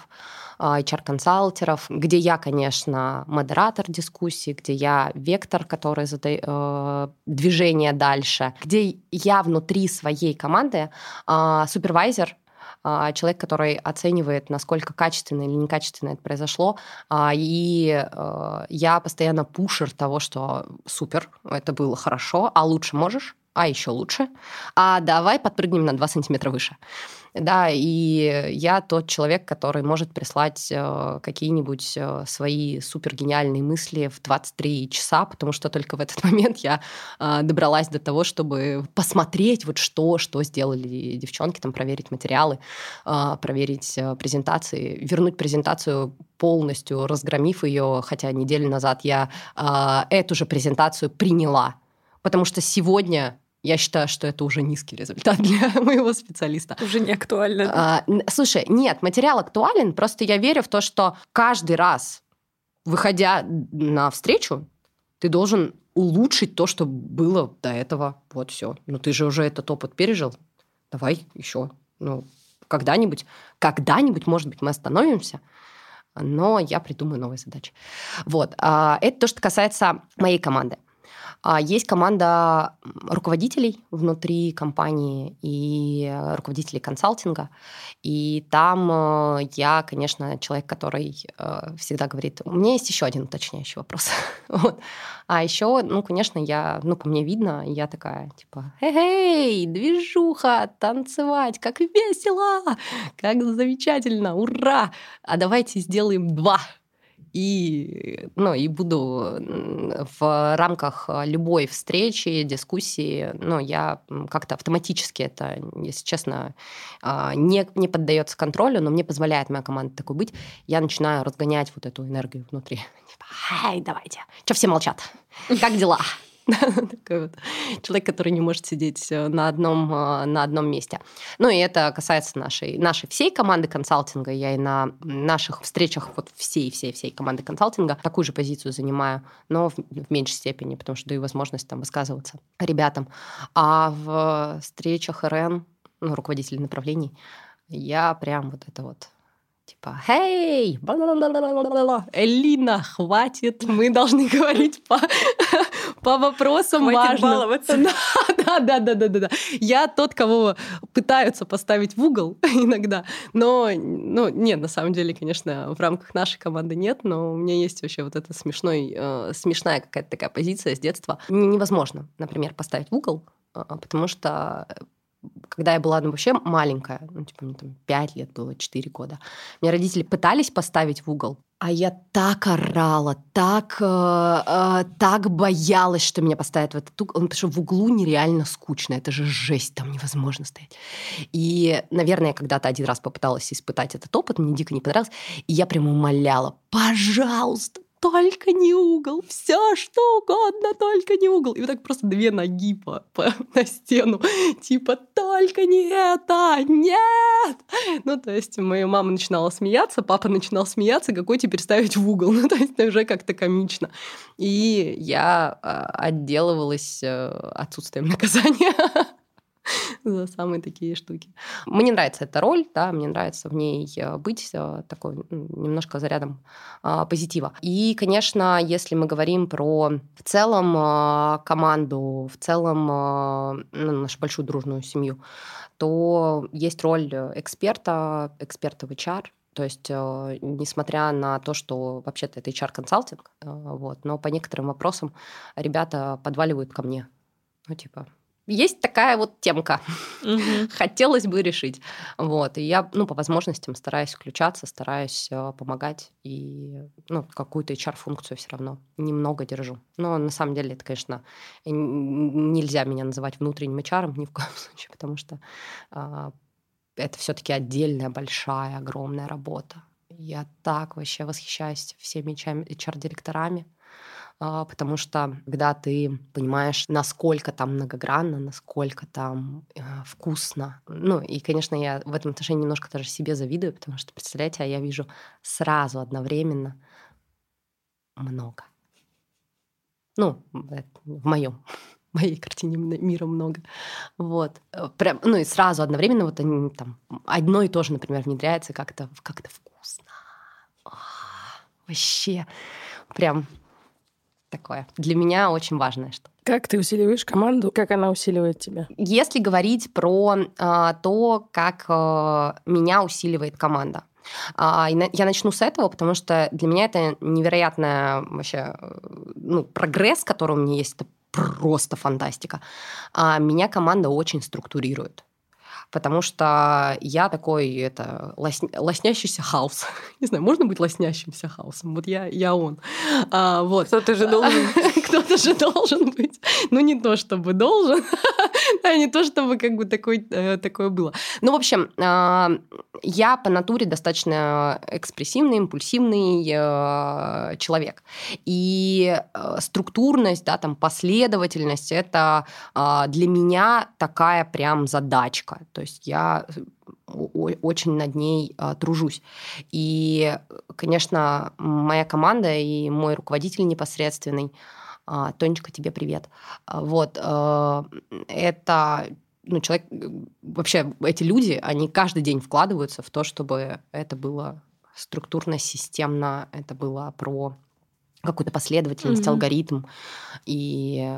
HR-консалтеров, где я, конечно, модератор дискуссии, где я вектор, который задает движение дальше, где я внутри своей команды а, супервайзер, а, человек, который оценивает, насколько качественно или некачественно это произошло. А, И э, я постоянно пушер того, что супер, это было хорошо, а лучше можешь, а еще лучше. А давай подпрыгнем на 2 сантиметра выше. Да, и я тот человек, который может прислать э, какие-нибудь э, свои супер гениальные мысли в 23 часа, потому что только в этот момент я э, добралась до того, чтобы посмотреть вот что, что сделали девчонки, там проверить материалы, проверить презентации, вернуть презентацию полностью, разгромив ее, хотя неделю назад я эту же презентацию приняла, потому что сегодня я считаю, что это уже низкий результат для моего специалиста. Уже не актуально. А, слушай, нет, материал актуален, просто я верю в то, что каждый раз, выходя на встречу, ты должен улучшить то, что было до этого. Вот все. Ну ты же уже этот опыт пережил. Давай еще. Ну, когда-нибудь, когда-нибудь, может быть, мы остановимся, но я придумаю новые задачи. Вот. а, Это то, что касается моей команды. А Есть команда руководителей внутри компании и руководителей консалтинга. И там э, я, конечно, человек, который э, всегда говорит, у меня есть еще один уточняющий вопрос. Вот. А еще, ну, конечно, я, ну, по мне видно, я такая, типа, эй, движуха, танцевать, как весело, как замечательно, ура! А давайте сделаем два и, ну, и буду в рамках любой встречи, дискуссии, ну, я как-то автоматически это, если честно, а, не, не поддается контролю, но мне позволяет моя команда такой быть, я начинаю разгонять вот эту энергию внутри. Типа, давайте. Че все молчат? Как дела? Человек, который не может сидеть э, на одном, э, на одном месте. Ну и это касается нашей, нашей всей команды консалтинга. Я и на наших встречах вот всей-всей-всей команды консалтинга такую же позицию занимаю, но в, в меньшей степени, потому что даю возможность там высказываться ребятам. А в встречах РН, ну, руководителей направлений, я прям вот это вот типа, «Эй, Элина, хватит, мы должны говорить по, по вопросам хватит важным». баловаться. Да, да, да, да, да, да. Я тот, кого пытаются поставить в угол иногда, но, ну, нет, на самом деле, конечно, в рамках нашей команды нет, но у меня есть вообще вот эта смешной, э, смешная какая-то такая позиция с детства. Невозможно, например, поставить в угол, э, потому что когда я была ну, вообще маленькая, ну, типа, мне там 5 лет было, 4 года, меня родители пытались поставить в угол, а я так орала, так, э, э, так боялась, что меня поставят в этот угол, потому что в углу нереально скучно, это же жесть, там невозможно стоять. И, наверное, я когда-то один раз попыталась испытать этот опыт, мне дико не понравилось, и я прям умоляла, пожалуйста, только не угол, все что угодно, только не угол. И вот так просто две ноги по, по, на стену, типа, только не это, нет! Ну, то есть моя мама начинала смеяться, папа начинал смеяться, какой теперь ставить в угол? Ну, то есть уже как-то комично. И я а, отделывалась э, отсутствием наказания. за самые такие штуки. Мне нравится эта роль, да, мне нравится в ней э, быть э, такой немножко зарядом а, позитива. И, конечно, если мы говорим про в целом а, команду, в целом а, ну, нашу большую дружную семью, то есть роль эксперта, эксперта в HR, то есть, э, несмотря на то, что вообще-то это HR-консалтинг, вот, но по некоторым вопросам ребята подваливают ко мне. Ну, типа, есть такая вот темка. Хотелось бы решить. Вот. И я, ну, по возможностям стараюсь включаться, стараюсь э, помогать и, ну, какую-то HR-функцию все равно немного держу. Но на самом деле это, конечно, нельзя меня называть внутренним HR ни в коем случае, потому что э, это все-таки отдельная большая, огромная работа. Я так вообще восхищаюсь всеми HR-директорами. А, потому что когда ты понимаешь, насколько там многогранно, насколько там э, вкусно, ну и, конечно, я в этом отношении немножко даже себе завидую, потому что, представляете, а я вижу сразу одновременно много. Ну, в моем моей картине мира много. Вот. Э, прям, ну и сразу одновременно вот они там одно и то же, например, внедряется как-то как вкусно. А, вообще прям такое. Для меня очень важное что. Как ты усиливаешь команду? Как она усиливает тебя? Если говорить про э, то, как э, меня усиливает команда. А, я начну с этого, потому что для меня это невероятная вообще ну, прогресс, который у меня есть, это просто фантастика. А меня команда очень структурирует потому что я такой это лосня, лоснящийся хаос. Не знаю, можно быть лоснящимся хаосом? Вот я, я он. А, вот. Кто-то же должен. Кто-то же должен быть. Ну, не то, чтобы должен, а не то, чтобы как бы такой, э, такое было. Ну, в общем, а, я по натуре достаточно экспрессивный, импульсивный э, человек. И э, структурность, да, там, последовательность – это а, для меня такая прям задачка. То есть я очень над ней а, тружусь. И, конечно, моя команда и мой руководитель непосредственный, а, Тонечка, тебе привет. А, вот, а, это ну, человек, вообще эти люди, они каждый день вкладываются в то, чтобы это было структурно, системно, это было про какую-то последовательность, mm-hmm. алгоритм. И,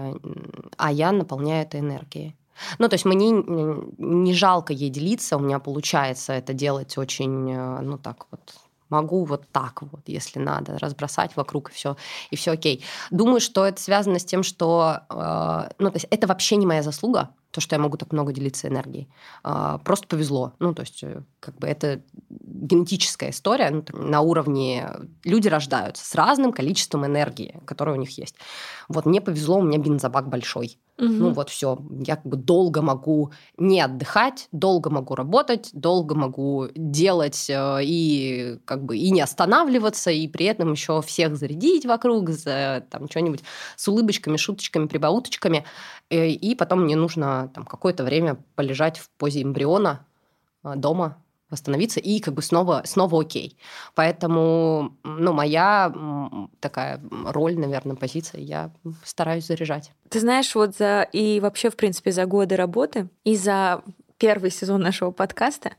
а я наполняю это энергией. Ну, то есть мне не жалко ей делиться, у меня получается это делать очень, э, ну, так вот, могу вот так вот, если надо, разбросать вокруг и все, и все окей. Думаю, что это связано с тем, что, э, ну, то есть это вообще не моя заслуга, то, что я могу так много делиться энергией. А, просто повезло. Ну, то есть, э, как бы это генетическая история ну, на уровне... Люди рождаются с разным количеством энергии, которая у них есть. Вот мне повезло, у меня бензобак большой. Угу. Ну вот все, я как бы долго могу не отдыхать, долго могу работать, долго могу делать э, и как бы и не останавливаться, и при этом еще всех зарядить вокруг, за, там что-нибудь с улыбочками, шуточками, прибауточками, э, и потом мне нужно там какое-то время полежать в позе эмбриона э, дома, восстановиться и как бы снова, снова окей. Поэтому, ну, моя такая роль, наверное, позиция, я стараюсь заряжать. Ты знаешь, вот за и вообще, в принципе, за годы работы и за первый сезон нашего подкаста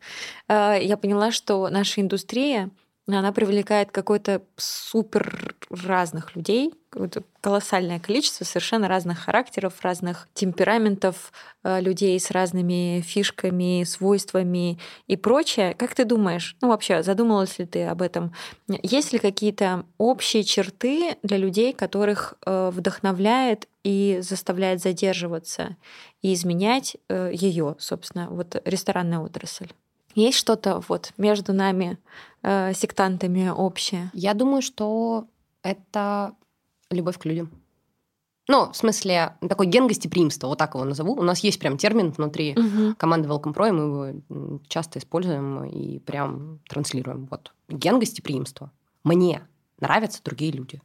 э, я поняла, что наша индустрия она привлекает какой-то супер разных людей, какое-то колоссальное количество совершенно разных характеров, разных темпераментов э, людей с разными фишками, свойствами и прочее. Как ты думаешь, ну вообще, задумалась ли ты об этом? Есть ли какие-то общие черты для людей, которых э, вдохновляет и заставляет задерживаться и изменять э, ее, собственно, вот ресторанная отрасль? Есть что-то вот между нами, э, сектантами, общее? Я думаю, что это любовь к людям. Ну, в смысле, такой ген гостеприимства, вот так его назову. У нас есть прям термин внутри угу. команды Welcome Pro, и мы его часто используем и прям транслируем. Вот, ген гостеприимства. Мне нравятся другие люди.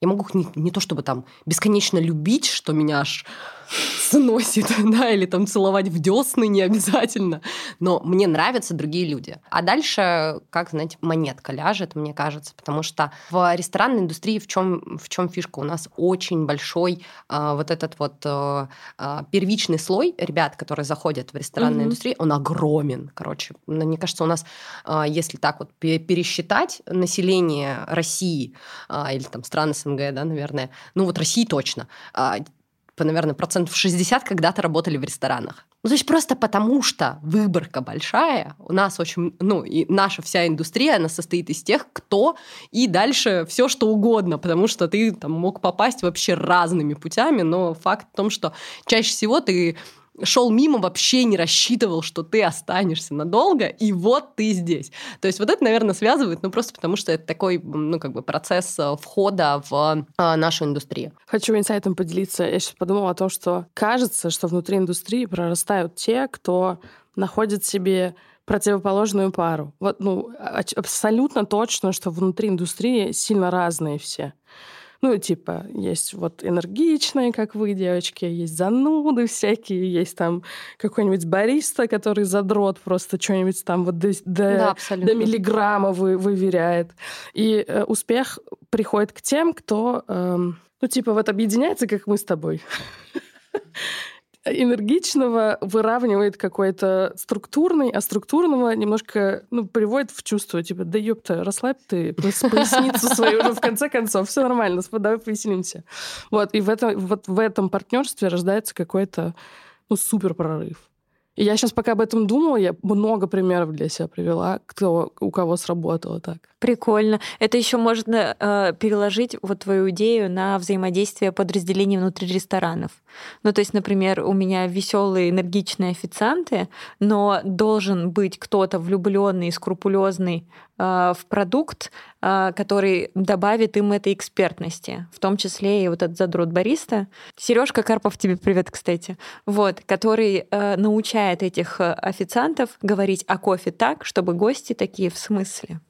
Я могу их не, не то чтобы там бесконечно любить, что меня аж сносит, да, или там целовать в десны не обязательно, но мне нравятся другие люди. А дальше, как, знаете, монетка ляжет, мне кажется, потому что в ресторанной индустрии в чем, в чем фишка? У нас очень большой э, вот этот вот э, э, первичный слой ребят, которые заходят в ресторанную mm-hmm. индустрию, он огромен, короче. Мне кажется, у нас, э, если так вот пересчитать население России э, или там стран СНГ, да, наверное, ну вот России точно, по, наверное, процентов 60 когда-то работали в ресторанах. Ну, то есть просто потому, что выборка большая, у нас очень, ну, и наша вся индустрия, она состоит из тех, кто и дальше все что угодно, потому что ты там мог попасть вообще разными путями, но факт в том, что чаще всего ты шел мимо, вообще не рассчитывал, что ты останешься надолго, и вот ты здесь. То есть вот это, наверное, связывает, ну просто потому что это такой, ну как бы процесс э, входа в э, нашу индустрию. Хочу инсайтом поделиться. Я сейчас подумала о том, что кажется, что внутри индустрии прорастают те, кто находит себе противоположную пару. Вот, ну, абсолютно точно, что внутри индустрии сильно разные все. Ну, типа, есть вот энергичные, как вы, девочки, есть зануды всякие, есть там какой-нибудь бариста, который задрот просто что-нибудь там вот до, до, да, до миллиграмма вы, выверяет. И э, успех приходит к тем, кто, э, ну, типа, вот объединяется, как мы с тобой. энергичного выравнивает какой-то структурный, а структурного немножко ну, приводит в чувство, типа, да ёпта, расслабь ты поясницу свою уже в конце концов, все нормально, давай повеселимся. Вот, и в этом, вот в этом партнерстве рождается какой-то ну, супер прорыв. И я сейчас пока об этом думала, я много примеров для себя привела, кто, у кого сработало так. Прикольно. Это еще можно э, переложить вот твою идею на взаимодействие подразделений внутри ресторанов. Ну, то есть, например, у меня веселые, энергичные официанты, но должен быть кто-то влюбленный, скрупулезный в продукт, э, который добавит им этой экспертности, в том числе и вот этот задрот бариста. Сережка Карпов, тебе привет, кстати. Вот, который э, научает этих э, официантов говорить о кофе так, чтобы гости такие в смысле.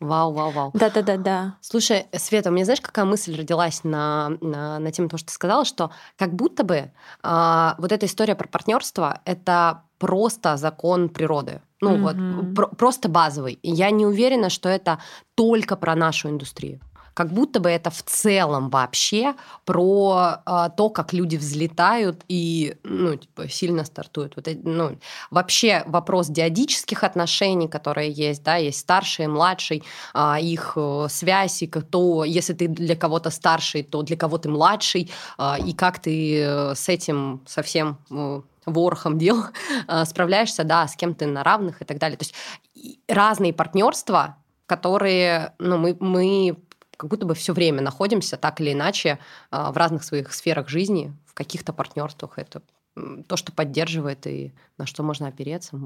Вау, вау, вау. Да-да-да-да. Слушай, Света, у меня знаешь, какая мысль родилась на, на, на тему того, что ты сказала, что как будто бы а, вот эта история про партнерство это просто закон природы. Ну mm-hmm. вот, про, просто базовый. И я не уверена, что это только про нашу индустрию как будто бы это в целом вообще про э, то, как люди взлетают и ну, типа, сильно стартуют. Вот, ну, вообще вопрос диадических отношений, которые есть, да, есть старший, младший, э, их э, связь, и то, если ты для кого-то старший, то для кого ты младший, э, и как ты э, с этим совсем э, ворохом дел э, справляешься, да, с кем ты на равных и так далее. То есть разные партнерства, которые ну, мы, мы как будто бы все время находимся так или иначе а, в разных своих сферах жизни, в каких-то партнерствах. Это то, что поддерживает и на что можно опереться,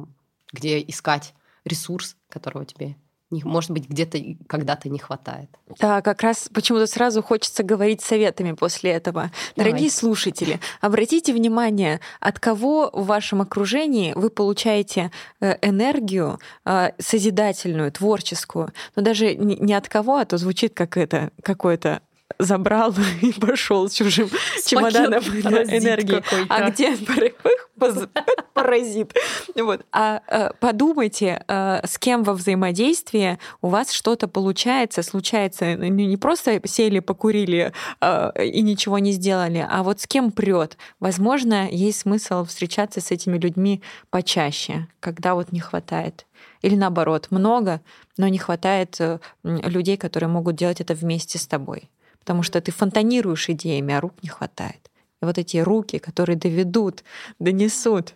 где искать ресурс, которого тебе может быть, где-то когда-то не хватает. Да, как раз почему-то сразу хочется говорить советами после этого. Давай. Дорогие слушатели, обратите внимание, от кого в вашем окружении вы получаете э, энергию э, созидательную, творческую. Но даже не от кого, а то звучит как это какое-то забрал и пошел с чужим чемоданом энергии. А где паразит? Вот. А э, подумайте, э, с кем во взаимодействии у вас что-то получается, случается. Не просто сели, покурили э, и ничего не сделали, а вот с кем прет. Возможно, есть смысл встречаться с этими людьми почаще, когда вот не хватает. Или наоборот, много, но не хватает людей, которые могут делать это вместе с тобой потому что ты фонтанируешь идеями, а рук не хватает. И вот эти руки, которые доведут, донесут,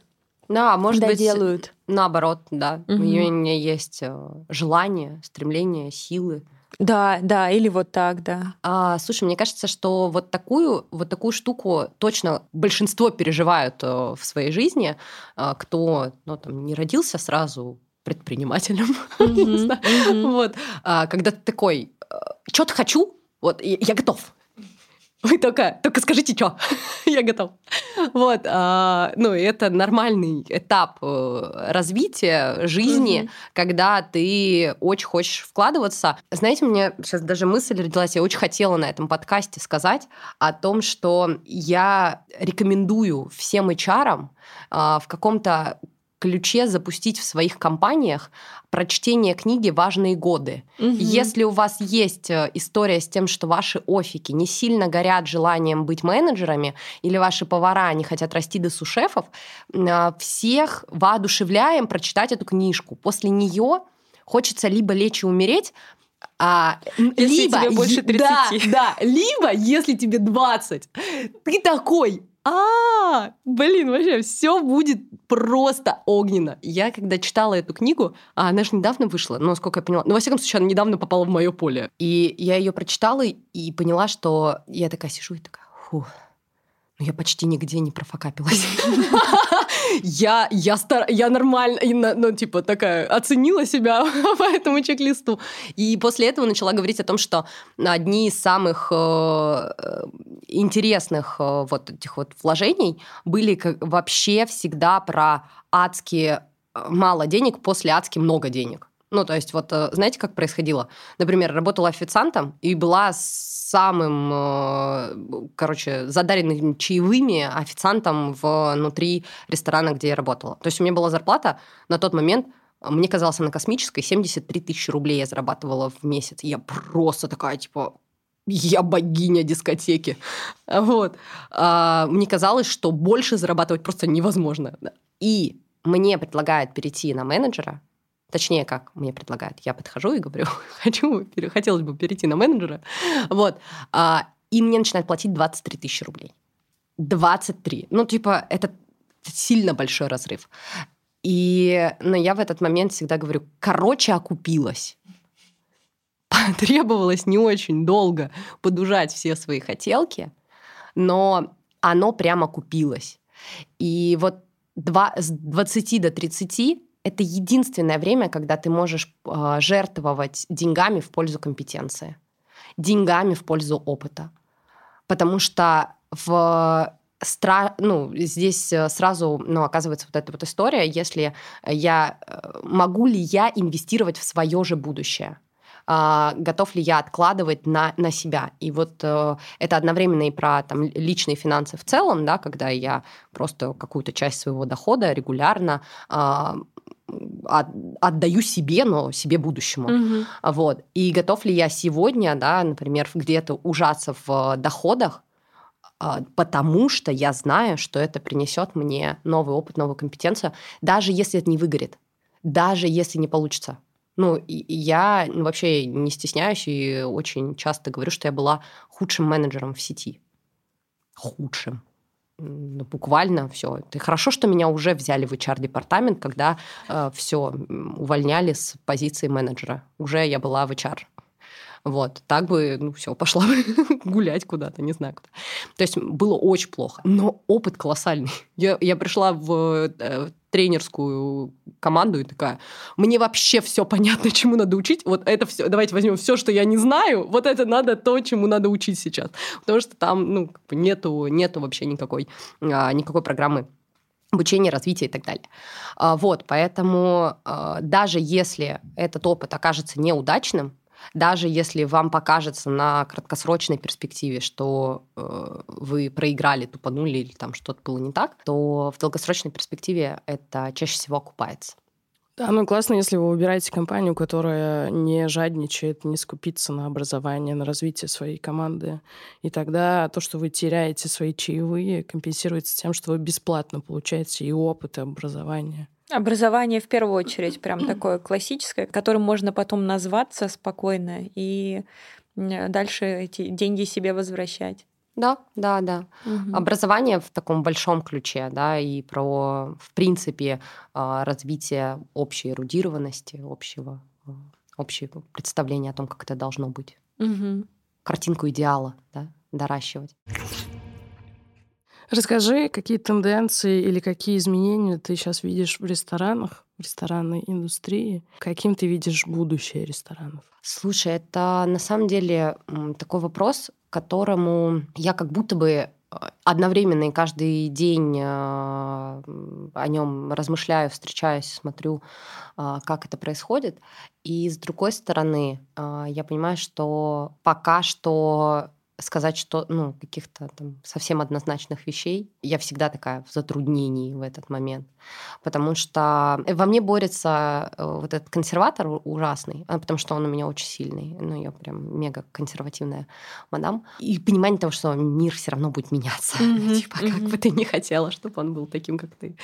да, может доделают. быть, наоборот, да. Угу. У меня есть э, желание, стремление, силы. Да, да, или вот так, да. А, слушай, мне кажется, что вот такую, вот такую штуку точно большинство переживают э, в своей жизни, э, кто ну, там, не родился сразу предпринимателем, вот, а, когда ты такой, что-то хочу, вот, я готов. Вы только, только скажите, что, я готов. Вот, а, ну, это нормальный этап э, развития жизни, угу. когда ты очень хочешь вкладываться. Знаете, меня сейчас даже мысль родилась, я очень хотела на этом подкасте сказать о том, что я рекомендую всем HR а, в каком-то ключе запустить в своих компаниях прочтение книги «Важные годы». Угу. Если у вас есть э, история с тем, что ваши офики не сильно горят желанием быть менеджерами, или ваши повара не хотят расти до сушефов, э, всех воодушевляем прочитать эту книжку. После нее хочется либо лечь и умереть, а, если либо, тебе больше 30. Да, да, либо, если тебе 20, ты такой, а, блин, вообще все будет просто огненно. Я когда читала эту книгу, а она же недавно вышла, ну, сколько я поняла, ну, во всяком случае, она недавно попала в мое поле. И я ее прочитала и поняла, что я такая сижу и такая, фух, ну, я почти нигде не профокапилась. Я, я, стар, я нормально, ну, типа, такая, оценила себя по этому чек-листу. И после этого начала говорить о том, что одни из самых э, интересных э, вот этих вот вложений были вообще всегда про адские э, мало денег после адски много денег. Ну, то есть, вот э, знаете, как происходило? Например, работала официантом и была самым, э, короче, задаренным чаевыми официантом внутри ресторана, где я работала. То есть у меня была зарплата на тот момент мне казалось, она космической, 73 тысячи рублей я зарабатывала в месяц. Я просто такая, типа, я богиня дискотеки. Вот. А, мне казалось, что больше зарабатывать просто невозможно. И мне предлагают перейти на менеджера, Точнее, как мне предлагают. Я подхожу и говорю, хочу, хотелось бы перейти на менеджера. Вот. А, и мне начинают платить 23 тысячи рублей. 23. Ну, типа, это сильно большой разрыв. И но я в этот момент всегда говорю, короче, окупилась. Потребовалось не очень долго подужать все свои хотелки, но оно прямо купилось. И вот два, с 20 до 30 это единственное время, когда ты можешь э, жертвовать деньгами в пользу компетенции, деньгами в пользу опыта. Потому что в стра... ну, здесь э, сразу ну, оказывается вот эта вот история, если я... Э, могу ли я инвестировать в свое же будущее? Uh, готов ли я откладывать на, на себя. И вот uh, это одновременно и про там, личные финансы в целом, да, когда я просто какую-то часть своего дохода регулярно uh, отдаю себе, но себе будущему. Угу. Вот. И готов ли я сегодня, да, например, где-то ужаться в доходах, а, потому что я знаю, что это принесет мне новый опыт, новую компетенцию, даже если это не выгорит, даже если не получится. Ну, я вообще не стесняюсь и очень часто говорю, что я была худшим менеджером в сети. Худшим ну, буквально все. Это хорошо, что меня уже взяли в HR-департамент, когда э, все увольняли с позиции менеджера. Уже я была в HR. Вот, так бы, ну, все, пошла бы гулять куда-то, не знаю куда. То есть было очень плохо, но опыт колоссальный. Я, я пришла в э, тренерскую команду и такая, мне вообще все понятно, чему надо учить. Вот это все, давайте возьмем все, что я не знаю, вот это надо то, чему надо учить сейчас. Потому что там, ну, нету, нету вообще никакой, а, никакой программы обучения, развития и так далее. А, вот, поэтому а, даже если этот опыт окажется неудачным, даже если вам покажется на краткосрочной перспективе, что э, вы проиграли, тупанули или там что-то было не так, то в долгосрочной перспективе это чаще всего окупается. Да, ну классно, если вы выбираете компанию, которая не жадничает, не скупится на образование, на развитие своей команды. И тогда то, что вы теряете свои чаевые, компенсируется тем, что вы бесплатно получаете и опыт, и образование. Образование в первую очередь прям такое классическое, которым можно потом назваться спокойно и дальше эти деньги себе возвращать. Да, да, да. Угу. Образование в таком большом ключе, да, и про, в принципе, а, развитие общей эрудированности, общего, общего представления о том, как это должно быть. Угу. Картинку идеала, да, доращивать. Расскажи, какие тенденции или какие изменения ты сейчас видишь в ресторанах, в ресторанной индустрии? Каким ты видишь будущее ресторанов? Слушай, это на самом деле такой вопрос, которому я как будто бы э, одновременно и каждый день э, о нем размышляю, встречаюсь, смотрю, э, как это происходит. И с другой стороны, я понимаю, что пока что сказать, что, ну, каких-то там совсем однозначных вещей. Я всегда такая в затруднении в этот момент. Потому что во мне борется э, вот этот консерватор ужасный, а, потому что он у меня очень сильный. Ну, я прям мега консервативная мадам. И понимание того, что мир все равно будет меняться. Mm-hmm. Типа, как mm-hmm. бы ты не хотела, чтобы он был таким, как ты,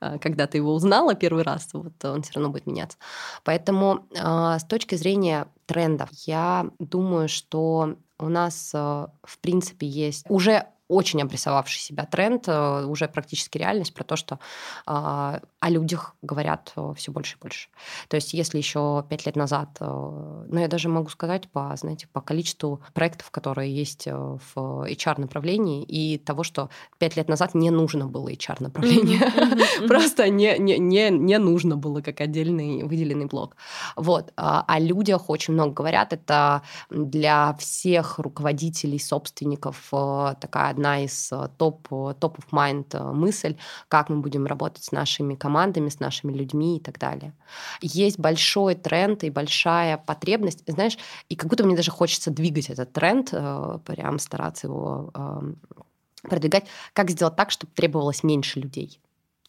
а, когда ты его узнала первый раз, вот он все равно будет меняться. Поэтому а, с точки зрения трендов, я думаю, что у нас, э, в принципе, есть уже очень обрисовавший себя тренд, э, уже практически реальность про то, что а, о людях говорят э, все больше и больше. То есть если еще пять лет назад, ну я даже могу сказать по, знаете, по количеству проектов, которые есть в HR-направлении, и того, что пять лет назад не нужно было HR-направление. Просто не нужно было как отдельный выделенный блок. Вот. А о людях очень много говорят. Это для всех руководителей, собственников такая одна из э, топ, э, топ of mind э, мысль, как мы будем работать с нашими командами, с нашими людьми и так далее. Есть большой тренд и большая потребность, знаешь, и как будто мне даже хочется двигать этот тренд, прям стараться его эм, продвигать, как сделать так, чтобы требовалось меньше людей.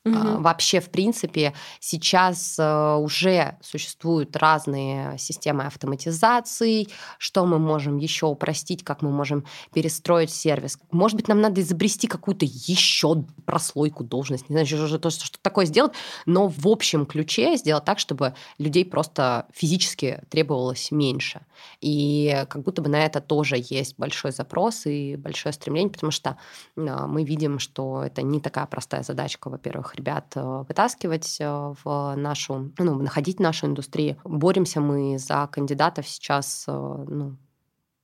Угу. Вообще, в принципе, сейчас э, уже существуют разные системы автоматизации, что мы можем еще упростить, как мы можем перестроить сервис. Может быть, нам надо изобрести какую-то еще прослойку должности, не знаю, что, что, что такое сделать, но в общем ключе сделать так, чтобы людей просто физически требовалось меньше. И как будто бы на это тоже есть большой запрос и большое стремление, потому что а, мы видим, что это не такая простая задачка, во-первых, ребят э, вытаскивать э, в нашу, ну, находить нашу индустрию. Боремся мы за кандидатов сейчас э, ну,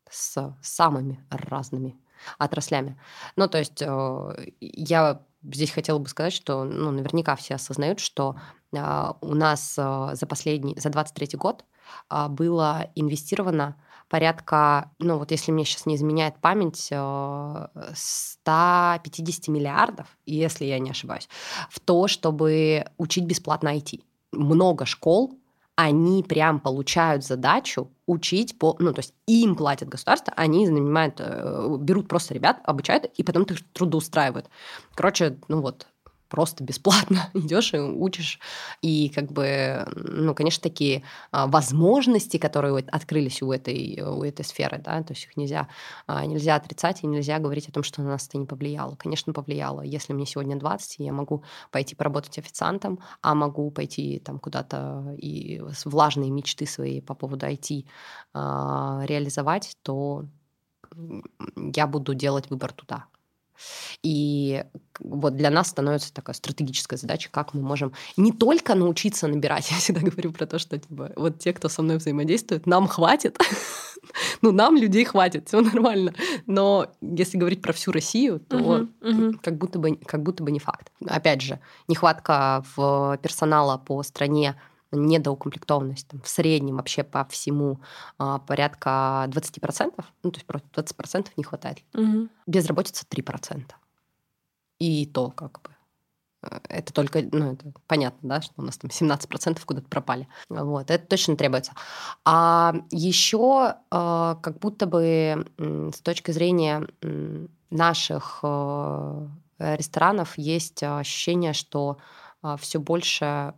с самыми разными отраслями. Ну, то есть я здесь хотела бы сказать, что ну, наверняка все осознают, что у нас за последний, за 23 год было инвестировано порядка, ну вот если мне сейчас не изменяет память, 150 э, миллиардов, если я не ошибаюсь, в то, чтобы учить бесплатно IT. Много школ, они прям получают задачу учить по, ну, то есть им платят государство, они нанимают, э, берут просто ребят, обучают, и потом их трудоустраивают. Короче, ну вот, просто бесплатно идешь и учишь. И как бы, ну, конечно, такие а, возможности, которые открылись у этой, у этой сферы, да, то есть их нельзя, а, нельзя отрицать и нельзя говорить о том, что на нас это не повлияло. Конечно, повлияло. Если мне сегодня 20, я могу пойти поработать официантом, а могу пойти там куда-то и влажные мечты свои по поводу IT а, реализовать, то я буду делать выбор туда. И вот для нас становится такая стратегическая задача, как мы можем не только научиться набирать, я всегда говорю про то, что типа, вот те, кто со мной взаимодействует, нам хватит, ну, нам людей хватит, все нормально. Но если говорить про всю Россию, то. Как, будто бы, как будто бы не факт. Опять же, нехватка в персонала по стране недоукомплектованность там, в среднем вообще по всему а, порядка 20%, ну, то есть просто 20% не хватает. Угу. Безработица 3%. И то как бы это только, ну, это понятно, да, что у нас там 17% куда-то пропали. Вот, это точно требуется. А еще э, как будто бы с точки зрения наших э, ресторанов есть ощущение, что все больше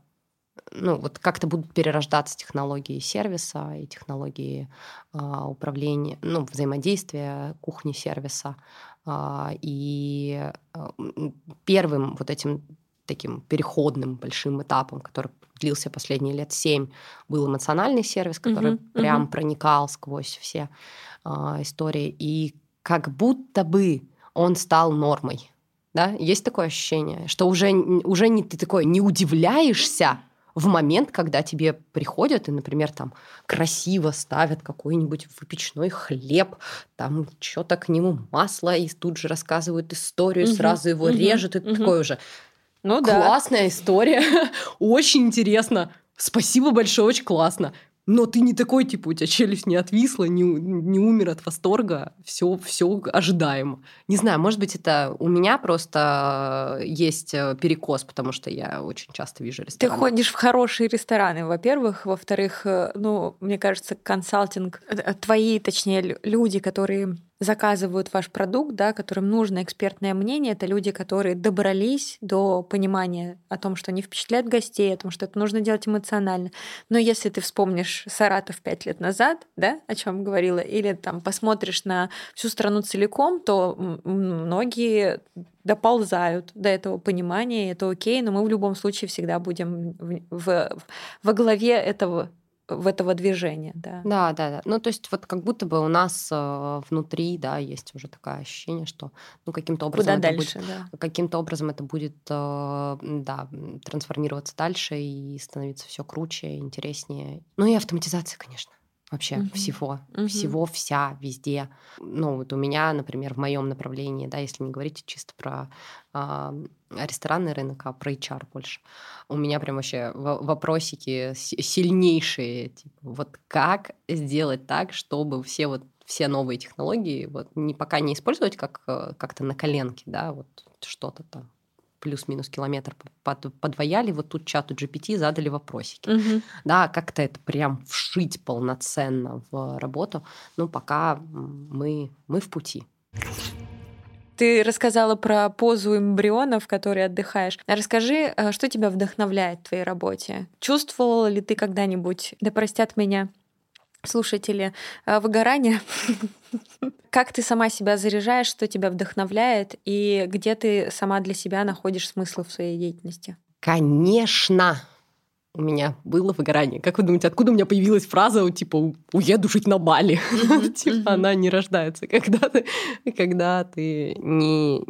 ну, вот как-то будут перерождаться технологии сервиса и технологии а, управления, ну, взаимодействия кухни сервиса. А, и а, первым вот этим таким переходным большим этапом, который длился последние лет семь, был эмоциональный сервис, который uh-huh, прям uh-huh. проникал сквозь все а, истории. И как будто бы он стал нормой. Да? Есть такое ощущение, что уже, уже не, ты такой не удивляешься, в момент, когда тебе приходят и, например, там красиво ставят какой-нибудь выпечной хлеб, там что-то к нему масло, и тут же рассказывают историю, угу, сразу его угу, режут, и угу. такой уже ну, классная да. история, очень интересно, спасибо большое, очень классно но ты не такой, типа, у тебя челюсть не отвисла, не, не умер от восторга, все, все ожидаемо. Не знаю, может быть, это у меня просто есть э, перекос, потому что я очень часто вижу рестораны. Ты ходишь в хорошие рестораны, во-первых. Во-вторых, э, ну, мне кажется, консалтинг, э, твои, точнее, люди, которые заказывают ваш продукт, да, которым нужно экспертное мнение, это люди, которые добрались до понимания о том, что они впечатляют гостей, о том, что это нужно делать эмоционально. Но если ты вспомнишь Саратов пять лет назад, да, о чем говорила, или там посмотришь на всю страну целиком, то многие доползают до этого понимания, это окей, но мы в любом случае всегда будем в, в, во главе этого в этого движения, да. Да, да, да. Ну, то есть вот как будто бы у нас э, внутри, да, есть уже такое ощущение, что ну каким-то образом Куда это дальше, будет, да. каким-то образом это будет, э, да, трансформироваться дальше и становиться все круче, интереснее. Ну и автоматизация, конечно вообще угу. всего, угу. всего, вся, везде. Ну, вот у меня, например, в моем направлении, да, если не говорить чисто про э, ресторанный рынок, а про HR больше, у меня прям вообще вопросики сильнейшие, типа, вот как сделать так, чтобы все вот все новые технологии вот не пока не использовать как э, как-то на коленке, да, вот что-то там плюс-минус километр под, подвояли, вот тут чату GPT задали вопросики. Угу. Да, как-то это прям вшить полноценно в работу. Ну, пока мы, мы в пути. Ты рассказала про позу эмбриона, в которой отдыхаешь. Расскажи, э, что тебя вдохновляет в твоей работе? Чувствовала ли ты когда-нибудь, да простят меня слушатели, э, выгорание? Как ты сама себя заряжаешь, что тебя вдохновляет, и где ты сама для себя находишь смысл в своей деятельности? Конечно, у меня было выгорание. Как вы думаете, откуда у меня появилась фраза типа «уеду жить на Бали»? Типа она не рождается, когда ты, когда ты не,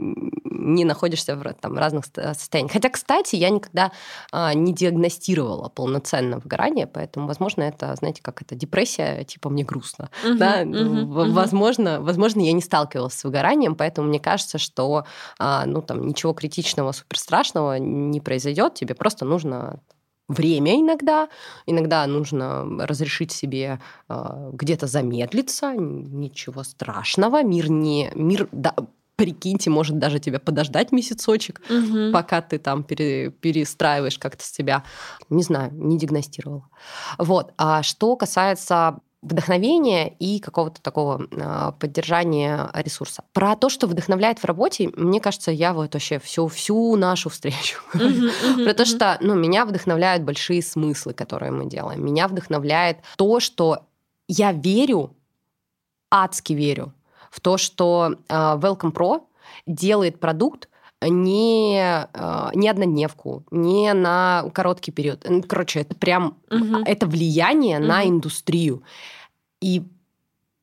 не находишься в там, разных состояниях. Хотя, кстати, я никогда а, не диагностировала полноценно выгорание, поэтому, возможно, это, знаете, как это, депрессия, типа мне грустно. да? возможно, возможно, я не сталкивалась с выгоранием, поэтому мне кажется, что а, ну, там, ничего критичного, суперстрашного не произойдет, тебе просто нужно время иногда. Иногда нужно разрешить себе э, где-то замедлиться. Ничего страшного. Мир не... Мир, да, прикиньте, может даже тебя подождать месяцочек, угу. пока ты там пере, перестраиваешь как-то себя. Не знаю, не диагностировала. Вот. А что касается вдохновения и какого-то такого э, поддержания ресурса. Про то, что вдохновляет в работе, мне кажется, я вот вообще всю, всю нашу встречу. Про то, что ну, меня вдохновляют большие смыслы, которые мы делаем. Меня вдохновляет то, что я верю, адски верю, в то, что э, Welcome Pro делает продукт, не, не однодневку, не на короткий период. Короче, это прям угу. это влияние угу. на индустрию. И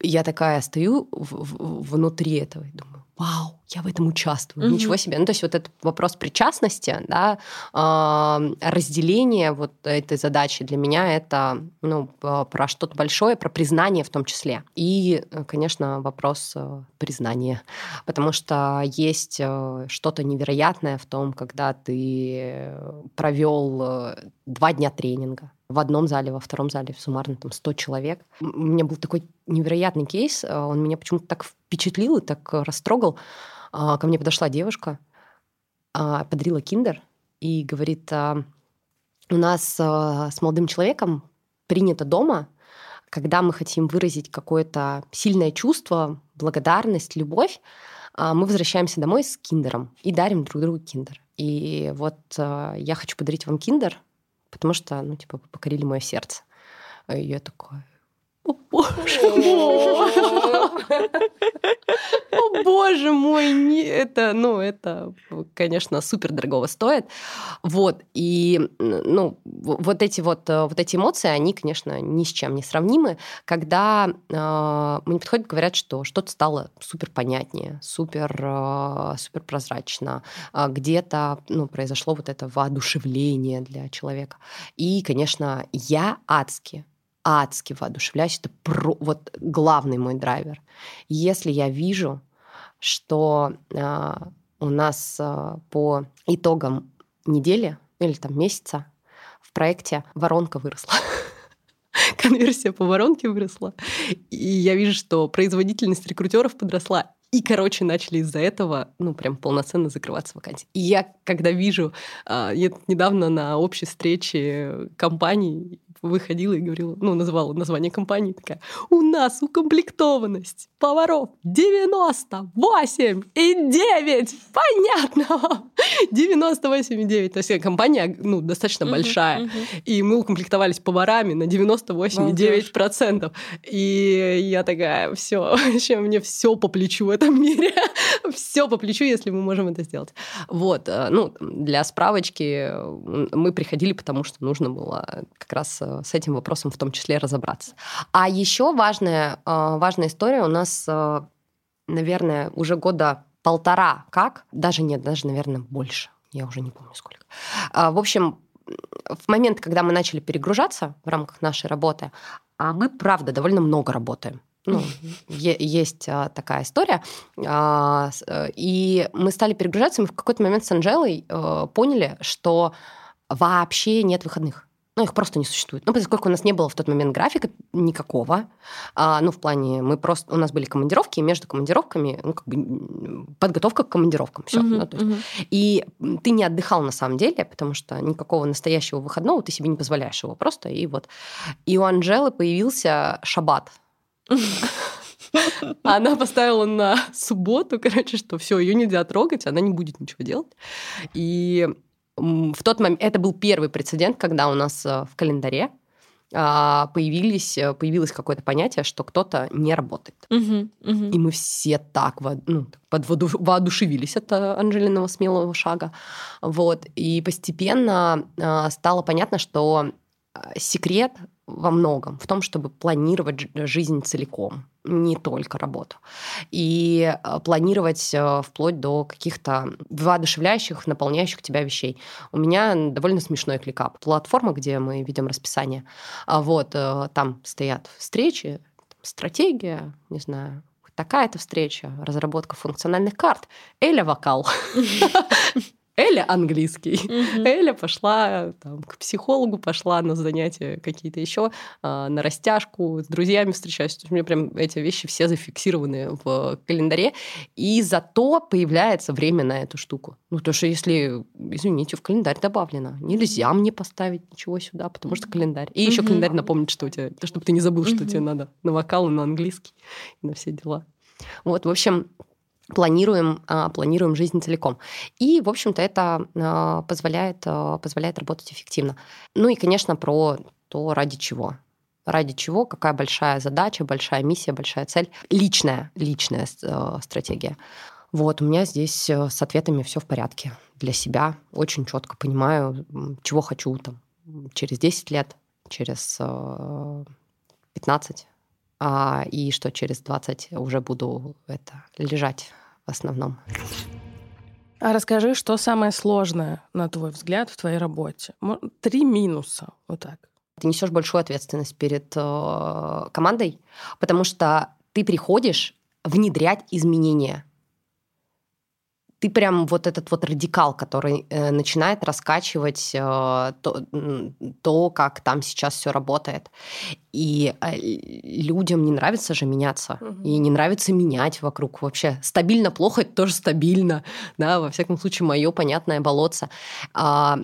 я такая стою внутри этого и думаю, вау, я в этом участвую, mm-hmm. ничего себе. Ну, то есть вот этот вопрос причастности, да, э, разделение вот этой задачи для меня это, ну, про что-то большое, про признание в том числе. И, конечно, вопрос э, признания, потому что есть э, что-то невероятное в том, когда ты провел э, два дня тренинга, в одном зале, во втором зале, суммарно там 100 человек. У меня был такой невероятный кейс, он меня почему-то так впечатлил и так растрогал. А, ко мне подошла девушка, а, подарила киндер и говорит, а, у нас с молодым человеком принято дома, когда мы хотим выразить какое-то сильное чувство, благодарность, любовь, мы возвращаемся домой с киндером и дарим друг другу киндер. И вот я хочу подарить вам киндер, потому что, ну, типа, покорили мое сердце. И я такая, о боже мой! О боже мой! Не, это, ну, это, конечно, супер дорого стоит. Вот. И, ну, вот эти вот, э, вот эти эмоции, они, конечно, ни с чем не сравнимы. Когда э, мне подходят, говорят, что что-то стало супер понятнее, супер, э, супер прозрачно, э, где-то, ну, произошло вот это воодушевление для человека. И, конечно, я адски адски воодушевляюсь. Это про, вот главный мой драйвер. Если я вижу, что э, у нас э, по итогам недели или там месяца в проекте воронка выросла. Конверсия по воронке выросла. И я вижу, что производительность рекрутеров подросла. И, короче, начали из-за этого, ну, прям полноценно закрываться вакансии. И я, когда вижу, а, я недавно на общей встрече компаний выходила и говорила, ну, называла название компании, такая, у нас укомплектованность поваров 98 и 9. Понятно. 98 и 9. То есть компания, ну, достаточно uh-huh, большая. Uh-huh. И мы укомплектовались поварами на 98,9%. И я такая, все, вообще мне все по плечу в этом мире. все по плечу, если мы можем это сделать. Вот, э, ну, для справочки мы приходили, потому что нужно было как раз э, с этим вопросом в том числе разобраться. А еще важная, э, важная история у нас, наверное, уже года полтора как, даже нет, даже, наверное, больше, я уже не помню сколько. А, в общем, в момент, когда мы начали перегружаться в рамках нашей работы, а мы, правда, довольно много работаем. Ну, есть такая история. А, э, и мы стали перегружаться, мы в какой-то момент с Анжелой поняли, что вообще нет выходных. Ну, их просто не существует. Ну, поскольку у нас не было в тот момент графика никакого, а, ну, в плане, мы просто, у нас были командировки, и между командировками, ну, как бы подготовка к командировкам, все. Uh-huh, ну, то есть, uh-huh. И ты не отдыхал на самом деле, потому что никакого настоящего выходного ты себе не позволяешь его просто, и вот. И у Анжелы появился шаббат, она поставила на субботу, короче, что все, ее нельзя трогать, она не будет ничего делать. И в тот момент это был первый прецедент, когда у нас э, в календаре а, появились, э, появилось какое-то понятие, что кто-то не работает. Угу, угу. И мы все так ну, под воодушевились от э, Анжелиного смелого шага. Вот. И постепенно стало понятно, что секрет во многом, в том, чтобы планировать жизнь целиком, не только работу. И э, планировать э, вплоть до каких-то воодушевляющих, наполняющих тебя вещей. У меня довольно смешной кликап. Платформа, где мы видим расписание. А вот, э, там стоят встречи, стратегия, не знаю, такая-то встреча, разработка функциональных карт, Эля вокал. Эля английский. Mm-hmm. Эля пошла там, к психологу, пошла на занятия какие-то еще, а, на растяжку, с друзьями встречаюсь. У меня прям эти вещи все зафиксированы в календаре. И зато появляется время на эту штуку. Ну, то, что если, извините, в календарь добавлено, нельзя мне поставить ничего сюда, потому что календарь. И еще mm-hmm. календарь напомнит, что у тебя, чтобы ты не забыл, mm-hmm. что тебе надо на вокал на английский, на все дела. Вот, в общем, планируем, а, планируем жизнь целиком. И, в общем-то, это а, позволяет, а, позволяет работать эффективно. Ну и, конечно, про то, ради чего. Ради чего, какая большая задача, большая миссия, большая цель. Личная, личная стратегия. Вот, у меня здесь э, с ответами все в порядке. Для себя очень четко понимаю, чего хочу там через 10 лет, через 15, а, и что через 20 уже буду это лежать в основном. А расскажи, что самое сложное, на твой взгляд, в твоей работе? Три минуса, вот так. Ты несешь большую ответственность перед э, командой, потому что ты приходишь внедрять изменения ты прям вот этот вот радикал, который э, начинает раскачивать э, то, то, как там сейчас все работает. И э, людям не нравится же меняться, угу. и не нравится менять вокруг вообще. Стабильно плохо, это тоже стабильно, да, во всяком случае, мое понятное болотце. А,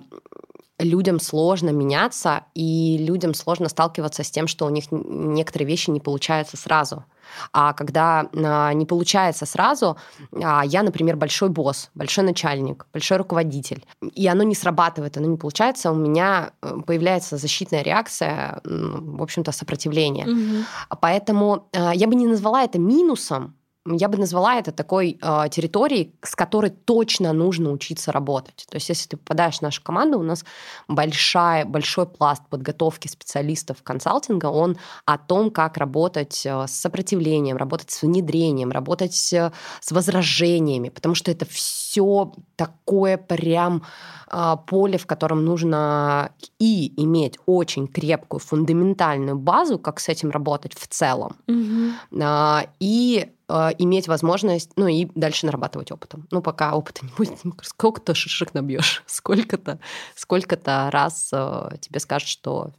людям сложно меняться, и людям сложно сталкиваться с тем, что у них некоторые вещи не получаются сразу. А когда а, не получается сразу, а, я, например, большой босс, большой начальник, большой руководитель, и оно не срабатывает, оно не получается, у меня э, появляется защитная реакция, в общем-то, сопротивление. Угу. Поэтому а, я бы не назвала это минусом, я бы назвала это такой э, территорией, с которой точно нужно учиться работать. То есть, если ты попадаешь в нашу команду, у нас большая, большой пласт подготовки специалистов консалтинга, он о том, как работать э, с сопротивлением, работать с внедрением, работать с, с возражениями, потому что это все такое прям э, поле, в котором нужно и иметь очень крепкую фундаментальную базу, как с этим работать в целом, угу. э, и э, иметь возможность, ну и дальше нарабатывать опытом. Ну, пока опыта не будет, сколько-то шишек набьешь, сколько-то, сколько-то раз э, тебе скажут, что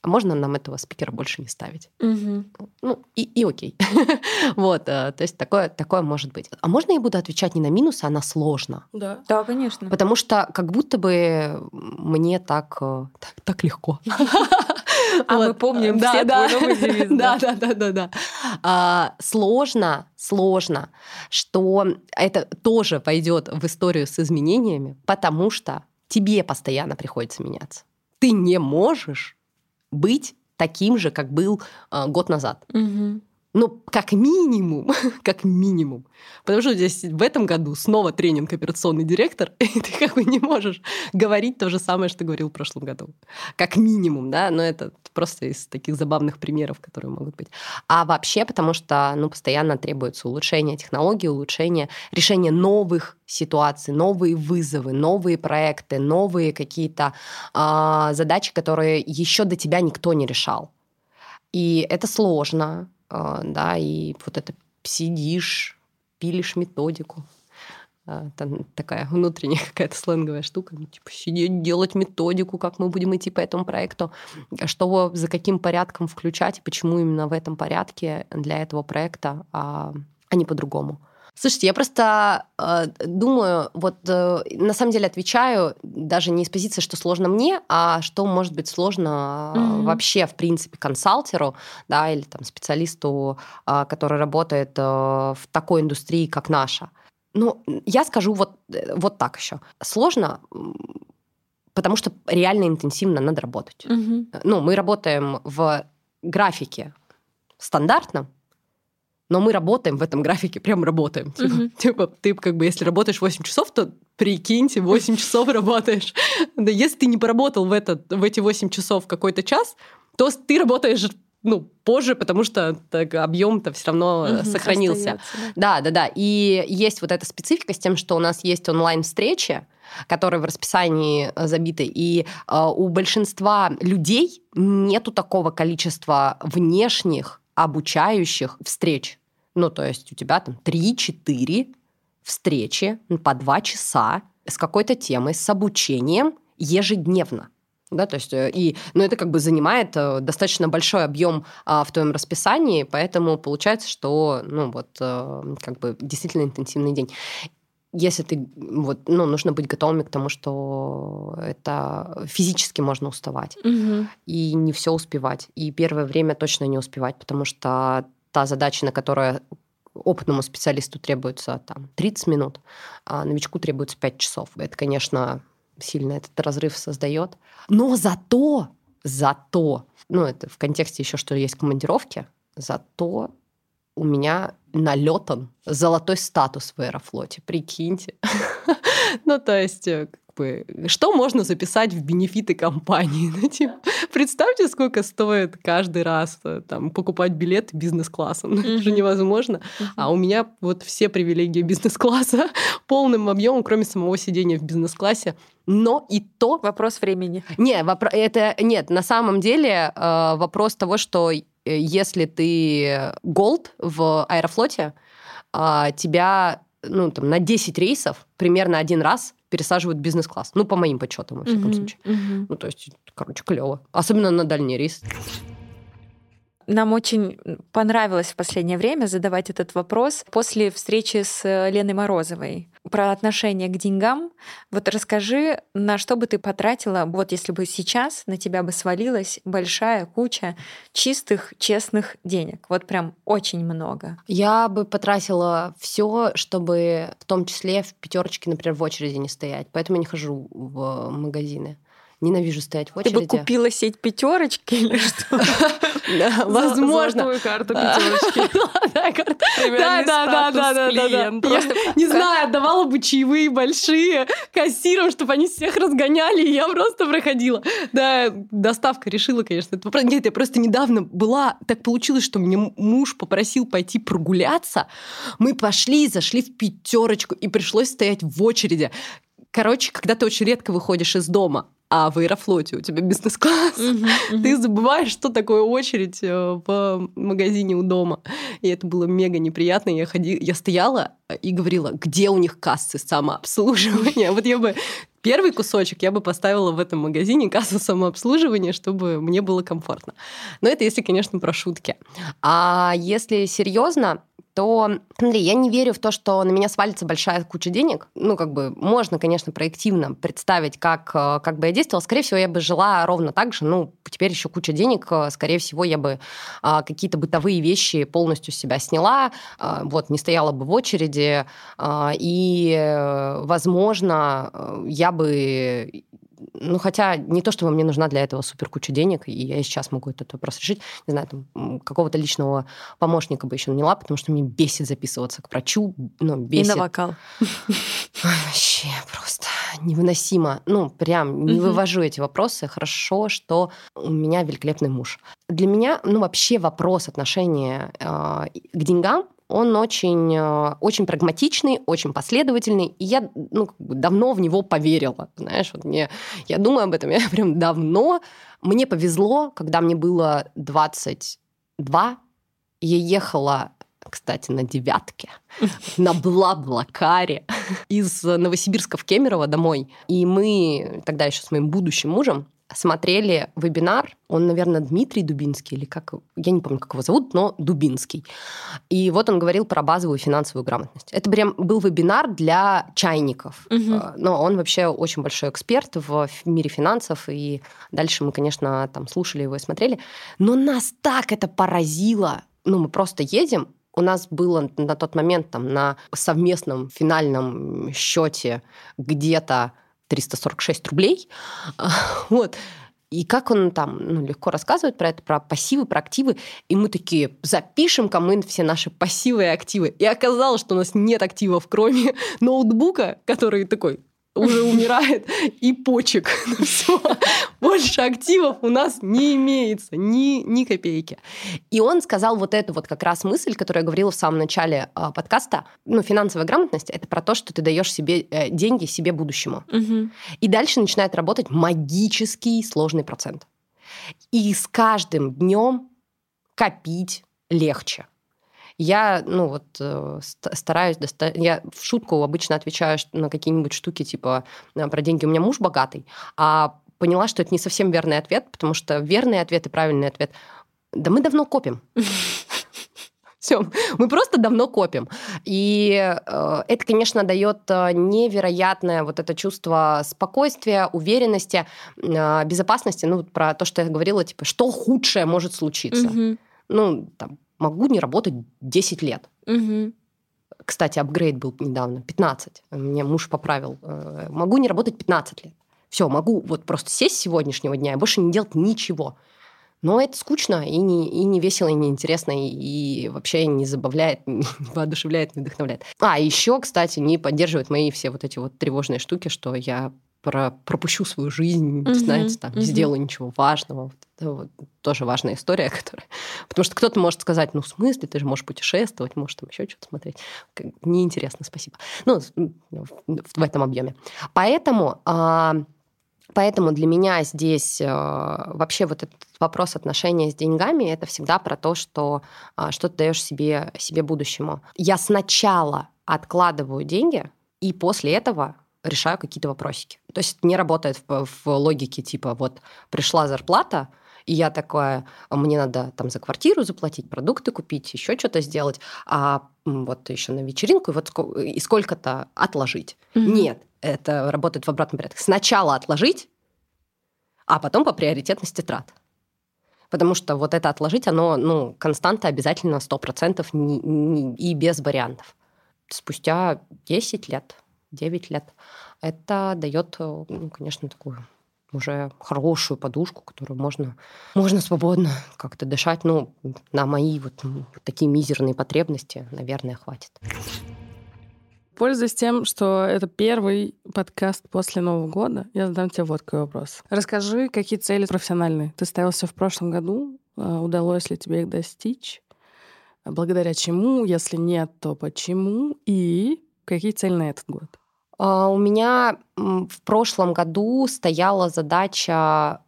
а можно нам этого спикера больше не ставить? Угу. Ну, и, и окей. вот, э, то есть такое, такое может быть. А можно я буду отвечать не на минусы, а на сложно? Да. Да, конечно. Потому что как будто бы мне так, э, так, так легко. А мы помним все твой новый девиз. Да, да, да, да, да. А, сложно, сложно, что это тоже пойдет в историю с изменениями, потому что тебе постоянно приходится меняться. Ты не можешь быть таким же, как был э, год назад. Угу. Ну, как минимум, как минимум. Потому что здесь в этом году снова тренинг операционный директор, и ты как бы не можешь говорить то же самое, что говорил в прошлом году. Как минимум, да, но это просто из таких забавных примеров, которые могут быть. А вообще, потому что, ну, постоянно требуется улучшение технологий, улучшение, решение новых ситуаций, новые вызовы, новые проекты, новые какие-то э, задачи, которые еще до тебя никто не решал. И это сложно, да, и вот это сидишь, пилишь методику. А, там такая внутренняя какая-то сленговая штука, ну, типа сидеть, делать методику, как мы будем идти по этому проекту, что за каким порядком включать и почему именно в этом порядке для этого проекта, а, а не по-другому. Слушайте, я просто э, думаю, вот э, на самом деле отвечаю даже не из позиции, что сложно мне, а что может быть сложно mm-hmm. вообще в принципе консалтеру, да, или там специалисту, э, который работает э, в такой индустрии, как наша. Ну, я скажу вот, э, вот так еще. Сложно, потому что реально интенсивно надо работать. Mm-hmm. Ну, мы работаем в графике стандартном, но мы работаем в этом графике, прям работаем. Типа, угу. типа ты как бы, если работаешь 8 часов, то прикиньте, 8 часов работаешь. Да если ты не поработал в, этот, в эти 8 часов какой-то час, то ты работаешь ну, позже, потому что объем-то все равно угу, сохранился. Да. да, да, да. И есть вот эта специфика с тем, что у нас есть онлайн-встречи, которые в расписании забиты, и э, у большинства людей нету такого количества внешних обучающих встреч. Ну, то есть у тебя там 3-4 встречи по 2 часа с какой-то темой, с обучением ежедневно. Да, то есть, э, и, ну, это как бы занимает э, достаточно большой объем а, в твоем расписании, поэтому получается, что, ну, вот, а, как бы действительно интенсивный день если ты вот, ну, нужно быть готовыми к тому, что это физически можно уставать угу. и не все успевать. И первое время точно не успевать, потому что та задача, на которую опытному специалисту требуется там 30 минут, а новичку требуется 5 часов. Это, конечно, сильно этот разрыв создает. Но зато, зато, ну это в контексте еще, что есть командировки, зато у меня налетан золотой статус в Аэрофлоте, прикиньте. Ну, то есть э, бы, что можно записать в бенефиты компании? Ну, типа, представьте, сколько стоит каждый раз э, там, покупать билет бизнес-классом. Ну, это же невозможно. А у меня вот все привилегии бизнес-класса полным объемом, кроме самого сидения в бизнес-классе. Но и то... Вопрос времени. Не, вопро... это нет. На самом деле э, вопрос того, что э, если ты голд в Аэрофлоте, а, тебя ну, там, на 10 рейсов примерно один раз пересаживают бизнес-класс. Ну, по моим подсчетам, во всяком mm-hmm. случае. Mm-hmm. Ну, то есть, короче, клево. Особенно на дальний рейс. Нам очень понравилось в последнее время задавать этот вопрос после встречи с э, Леной Морозовой про отношение к деньгам. Вот расскажи, на что бы ты потратила, вот если бы сейчас на тебя бы свалилась большая куча чистых, честных денег. Вот прям очень много. Я бы потратила все, чтобы в том числе в пятерочке, например, в очереди не стоять. Поэтому я не хожу в магазины. Ненавижу стоять в очереди. Ты бы купила сеть пятерочки или что? Возможно. Золотую карту пятерочки. Да, да, да, да, да, да. Не знаю, отдавала бы чаевые большие кассирам, чтобы они всех разгоняли, и я просто проходила. Да, доставка решила, конечно. Нет, я просто недавно была, так получилось, что мне муж попросил пойти прогуляться. Мы пошли, зашли в пятерочку, и пришлось стоять в очереди. Короче, когда ты очень редко выходишь из дома, а в Аэрофлоте у тебя бизнес-класс, uh-huh, uh-huh. ты забываешь, что такое очередь э, в магазине у дома. И это было мега неприятно. Я, ходи... я стояла и говорила, где у них кассы самообслуживания. Вот я бы первый кусочек я бы поставила в этом магазине кассу самообслуживания, чтобы мне было комфортно. Но это если, конечно, про шутки. А если серьезно, то, смотри, я не верю в то, что на меня свалится большая куча денег. Ну, как бы, можно, конечно, проективно представить, как, э, как бы я действовала. Скорее всего, я бы жила ровно так же. Ну, теперь еще куча денег. Э, скорее всего, я бы а, какие-то бытовые вещи полностью с себя сняла. А, вот, не стояла бы в очереди. А, и, возможно, я бы ну, хотя не то, чтобы мне нужна для этого супер куча денег, и я сейчас могу этот вопрос решить. Не знаю, там, какого-то личного помощника бы еще наняла, потому что мне бесит записываться к врачу. Ну, бесит. И на вокал. Вообще просто невыносимо. Ну, прям не вывожу эти вопросы. Хорошо, что у меня великолепный муж. Для меня, ну, вообще вопрос отношения э, к деньгам он очень, э, очень прагматичный, очень последовательный, и я ну, давно в него поверила. Знаешь, вот мне, я думаю об этом, я прям давно. Мне повезло, когда мне было 22, я ехала кстати, на девятке, на Бла-Блакаре из Новосибирска в Кемерово домой. И мы тогда еще с моим будущим мужем смотрели вебинар, он, наверное, Дмитрий Дубинский, или как, я не помню, как его зовут, но Дубинский. И вот он говорил про базовую финансовую грамотность. Это прям был вебинар для чайников, угу. но он вообще очень большой эксперт в мире финансов, и дальше мы, конечно, там слушали его и смотрели. Но нас так это поразило, ну, мы просто едем, у нас было на тот момент там на совместном финальном счете где-то 346 рублей. Вот. И как он там ну, легко рассказывает про это, про пассивы, про активы. И мы такие, запишем-ка мы все наши пассивы и активы. И оказалось, что у нас нет активов, кроме ноутбука, который такой уже умирает, и почек. Ну, Все. Больше активов у нас не имеется, ни, ни копейки. И он сказал вот эту вот как раз мысль, которую я говорила в самом начале э, подкаста. Ну, финансовая грамотность — это про то, что ты даешь себе э, деньги себе будущему. Угу. И дальше начинает работать магический сложный процент. И с каждым днем копить легче. Я, ну вот, э, стараюсь достать... Я в шутку обычно отвечаю на какие-нибудь штуки, типа, э, про деньги у меня муж богатый, а поняла, что это не совсем верный ответ, потому что верный ответ и правильный ответ да мы давно копим. Все, мы просто давно копим. И э, это, конечно, дает э, невероятное вот это чувство спокойствия, уверенности, э, безопасности. Ну, про то, что я говорила, типа, что худшее может случиться. Угу. Ну, там, могу не работать 10 лет. Угу. Кстати, апгрейд был недавно, 15. Мне муж поправил. Э, могу не работать 15 лет. Все, могу вот просто сесть с сегодняшнего дня и больше не делать ничего. Но это скучно и не, и не весело, и не интересно, и, и вообще не забавляет, не воодушевляет, не вдохновляет. А, еще, кстати, не поддерживает мои все вот эти вот тревожные штуки, что я про пропущу свою жизнь, mm-hmm. знаете, там, не mm-hmm. сделаю ничего важного. Вот это вот тоже важная история, которая... Потому что кто-то может сказать, ну, в смысле, ты же можешь путешествовать, можешь там еще что-то смотреть. Неинтересно, спасибо. Ну, в этом объеме. Поэтому... А, поэтому для меня здесь а, вообще вот этот вопрос отношения с деньгами это всегда про то, что а, что ты даешь себе, себе будущему. Я сначала откладываю деньги, и после этого решаю какие-то вопросики. То есть это не работает в, в логике типа вот пришла зарплата, и я такая, «А мне надо там за квартиру заплатить, продукты купить, еще что-то сделать, а вот еще на вечеринку, и вот и сколько-то отложить. Mm-hmm. Нет, это работает в обратном порядке. Сначала отложить, а потом по приоритетности трат. Потому что вот это отложить, оно, ну, константа обязательно 100% не, не, и без вариантов. Спустя 10 лет 9 лет. Это дает, э, ну, конечно, такую уже хорошую подушку, которую можно, можно свободно как-то дышать. Ну, на мои вот такие мизерные потребности, наверное, хватит. Пользуясь тем, что это первый подкаст после Нового года, я задам тебе вот какой вопрос. Расскажи, какие цели профессиональные ты ставился в прошлом году, э, удалось ли тебе их достичь, благодаря чему, если нет, то почему, и какие цели на этот год? А, у меня в прошлом году стояла задача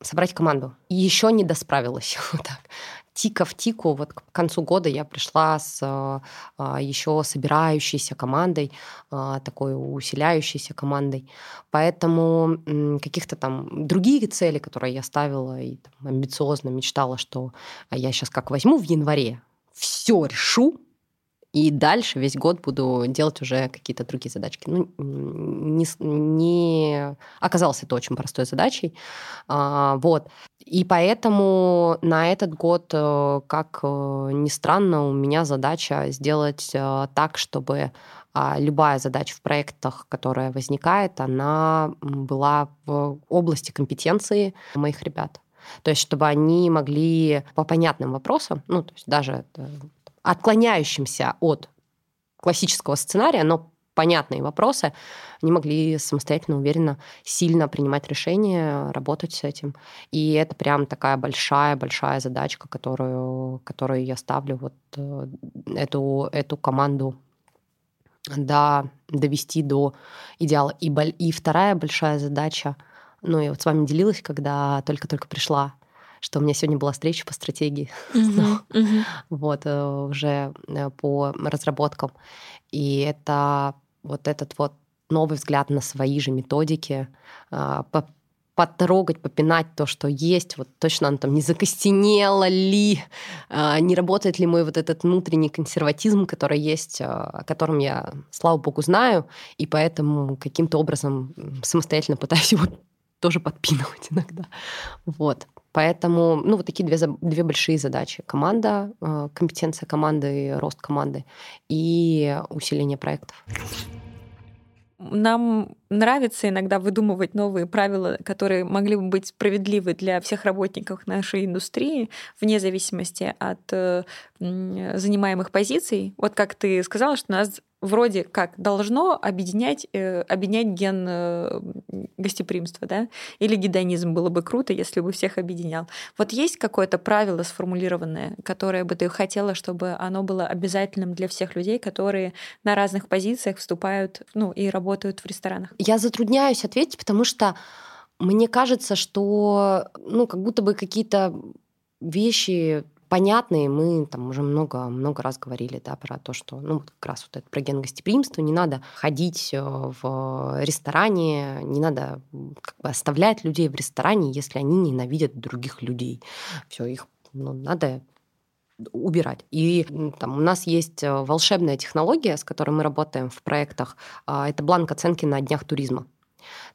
собрать команду. Еще не досправилась. Вот так. Тика в тику, вот к концу года я пришла с а, еще собирающейся командой, а, такой усиляющейся командой. Поэтому каких-то там другие цели, которые я ставила и там, амбициозно мечтала, что я сейчас как возьму в январе, все решу, и дальше весь год буду делать уже какие-то другие задачки. Ну, не, не оказалось это очень простой задачей. А, вот. И поэтому на этот год, э, как э, ни странно, у меня задача сделать э, так, чтобы а, любая задача в проектах, которая возникает, она была в области компетенции моих ребят. То есть, чтобы они могли по понятным вопросам, ну, то есть даже отклоняющимся от классического сценария, но понятные вопросы, они могли самостоятельно, уверенно, сильно принимать решения, работать с этим. И это прям такая большая-большая задачка, которую, которую я ставлю вот э, эту, эту команду да, довести до идеала. И, и вторая большая задача, ну, я вот с вами делилась, когда только-только пришла что у меня сегодня была встреча по стратегии, uh-huh. вот э, уже э, по разработкам, и это вот этот вот новый взгляд на свои же методики, а, потрогать, попинать то, что есть, вот точно оно там не закостенело ли, не работает ли мой вот этот внутренний консерватизм, который есть, о котором я, слава богу, знаю, и поэтому каким-то образом самостоятельно пытаюсь его тоже подпинывать иногда. Вот. Поэтому, ну, вот такие две, две большие задачи. Команда, э, компетенция команды, рост команды и усиление проектов. Нам нравится иногда выдумывать новые правила, которые могли бы быть справедливы для всех работников нашей индустрии, вне зависимости от э, занимаемых позиций. Вот как ты сказала, что у нас вроде как должно объединять, э, объединять ген э, гостеприимства, да? Или гедонизм было бы круто, если бы всех объединял. Вот есть какое-то правило сформулированное, которое бы ты хотела, чтобы оно было обязательным для всех людей, которые на разных позициях вступают, ну, и работают в ресторанах? Я затрудняюсь ответить, потому что мне кажется, что, ну, как будто бы какие-то вещи понятные. Мы там уже много, много раз говорили да, про то, что ну, как раз вот это про ген гостеприимства. Не надо ходить э, в ресторане, не надо как бы оставлять людей в ресторане, если они ненавидят других людей. Все, их ну, надо убирать. И там, у нас есть э, волшебная технология, с которой мы работаем в проектах. А, это бланк оценки на днях туризма.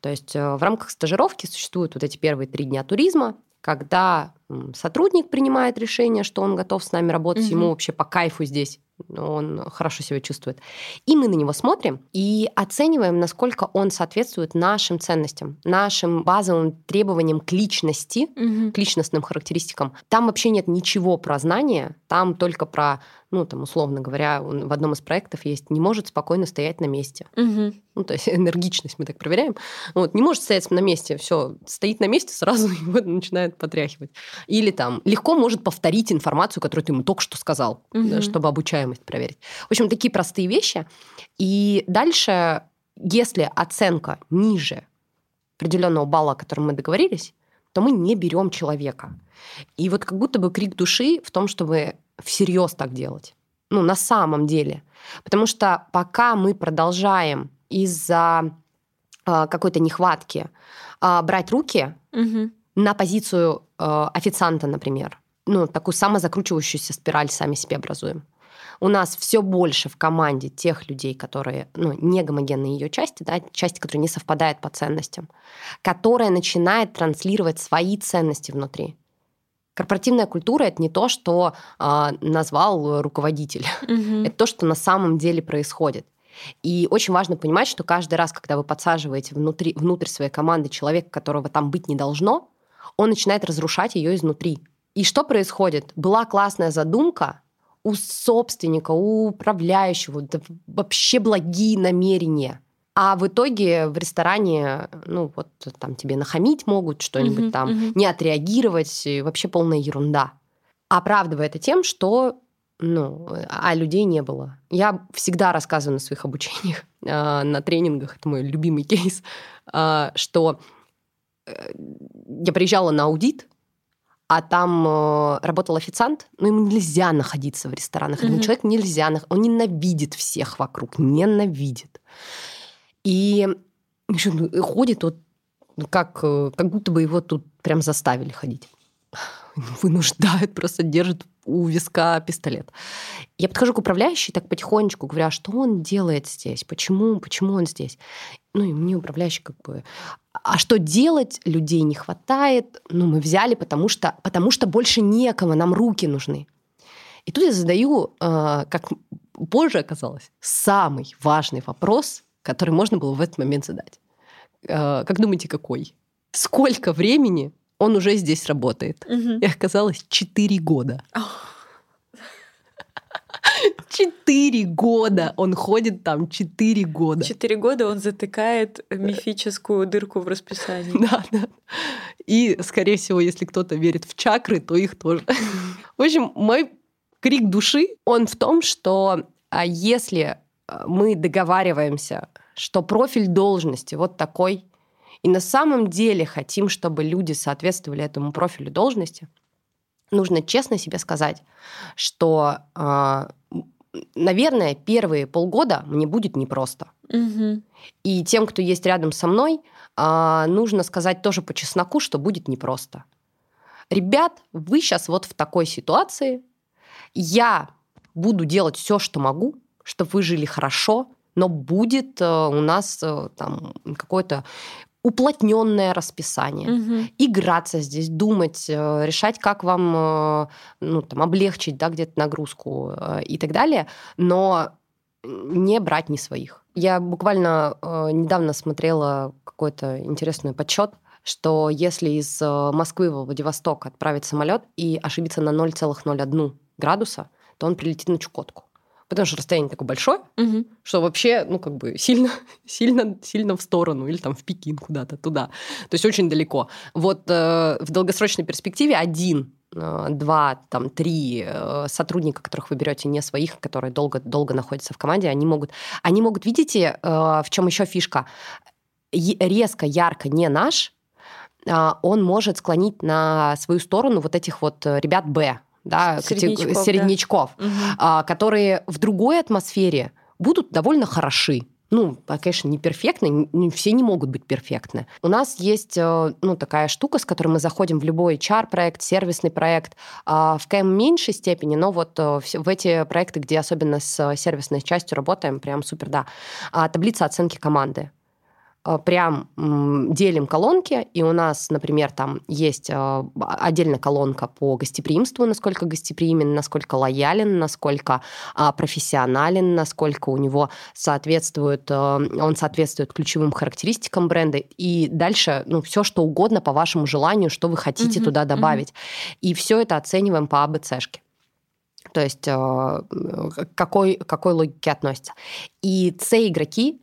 То есть э, в рамках стажировки существуют вот эти первые три дня туризма, когда сотрудник принимает решение, что он готов с нами работать, угу. ему вообще по кайфу здесь он хорошо себя чувствует. И мы на него смотрим и оцениваем, насколько он соответствует нашим ценностям, нашим базовым требованиям к личности, Мгм. к личностным характеристикам. Там вообще нет ничего про знания, там только про, ну, там, условно говоря, он- в одном из проектов есть «не может спокойно стоять на месте». Мгм. Ну, то есть энергичность мы так проверяем. Вот, не может стоять на месте, все, стоит на месте, сразу его начинает потряхивать. Или там легко может повторить информацию, которую ты ему только что сказал, Мгм. да, чтобы обучаемость проверить. В общем, такие простые вещи. И дальше, если оценка ниже определенного балла, о котором мы договорились, то мы не берем человека. И вот как будто бы крик души в том, чтобы всерьез так делать. Ну, на самом деле. Потому что пока мы продолжаем из-за а, какой-то нехватки а, брать руки Мгм. на позицию э, официанта, например, ну, такую самозакручивающуюся спираль сами себе образуем. У нас все больше в команде тех людей, которые ну, не гомогенные ее части, да, части, которые не совпадают по ценностям, которая начинает транслировать свои ценности внутри. Корпоративная культура это не то, что а, назвал руководитель. Мгм. Это то, что на самом деле происходит. И очень важно понимать, что каждый раз, когда вы подсаживаете внутри, внутрь своей команды человека, которого там быть не должно, он начинает разрушать ее изнутри. И что происходит? Была классная задумка у собственника, у управляющего, да вообще благие намерения. А в итоге в ресторане, ну вот там тебе нахамить могут, что-нибудь Мгм, там, мгм. не отреагировать, вообще полная ерунда. Оправдывая это тем, что ну, а людей не было. Я всегда рассказываю на своих обучениях, а, на тренингах, это мой любимый кейс, а, что э, я приезжала на аудит, а там э, работал официант, но ему нельзя находиться в ресторанах. Этому Мгм. человеку нельзя, он ненавидит всех вокруг, ненавидит. И ещё, ну, ходит вот ну, как, э, как будто бы его тут прям заставили ходить. Вынуждают, просто держит у виска пистолет. Я подхожу к управляющей так потихонечку, говорю, а что он делает здесь? Почему? Почему он здесь? Ну, и мне управляющий как бы... А что делать? Людей не хватает. Ну, мы взяли, потому что, потому что больше некому, нам руки нужны. И тут я задаю, э, как позже оказалось, самый важный вопрос, который можно было в этот момент задать. Э, Как думаете, какой? Сколько времени он уже здесь работает? Мгм. И оказалось 4 года. Четыре года он ходит там, четыре года. Четыре года он затыкает мифическую дырку в расписании. Да, да. И, скорее всего, если кто-то верит в чакры, то их тоже. В общем, мой крик души, он в том, что а, если а, мы договариваемся, что профиль должности вот такой, и на самом деле хотим, чтобы люди соответствовали этому профилю должности, нужно честно себе сказать, что, а, наверное, первые полгода мне будет непросто. Мгм. И тем, кто есть рядом со мной, а, нужно сказать тоже по чесноку, что будет непросто. Ребят, вы сейчас вот в такой ситуации. Я буду делать все, что могу, чтобы вы жили хорошо, но будет э, у нас э, там какое-то уплотненное расписание. Мгм. Играться здесь, думать, э, решать, как вам ну, там, облегчить да, где-то нагрузку и так далее, но не брать не своих. Я буквально недавно смотрела какой-то интересный подсчет, что если из Москвы во Владивосток отправить самолет и ошибиться на 0,01 градуса, то он прилетит на Чукотку. Потому что расстояние такое большое, Мгм. что вообще, ну, как бы сильно, сильно, сильно в сторону или там в Пекин куда-то туда. То есть очень далеко. Вот э, в долгосрочной перспективе один э, два, там, три э, сотрудника, которых вы берете не своих, которые долго, долго находятся в команде, они могут, они могут, видите, э, в чем еще фишка? Резко, ярко не наш, а, он может склонить на свою сторону вот этих вот ребят Б, да, Середнячков, да. середнячков Мгм. а, которые в другой атмосфере будут довольно хороши. Ну, а, конечно, не перфектны, все не могут быть перфектны. У нас есть э, ну, такая штука, с которой мы заходим в любой HR-проект, сервисный проект, а, в КМ меньшей степени, но вот э, в эти проекты, где особенно с сервисной частью работаем, прям супер, да. А, Таблица оценки команды. Э, прям делим колонки, и у нас, например, там есть э, отдельная колонка по гостеприимству, насколько гостеприимен, насколько лоялен, насколько а, профессионален, насколько у него соответствует, э, он соответствует ключевым характеристикам бренда, и дальше, ну, все что угодно по вашему желанию, что вы хотите mm-hmm. туда добавить. Mm-hmm. И все это оцениваем по АБЦшке. То есть какой, какой логике относится. И С-игроки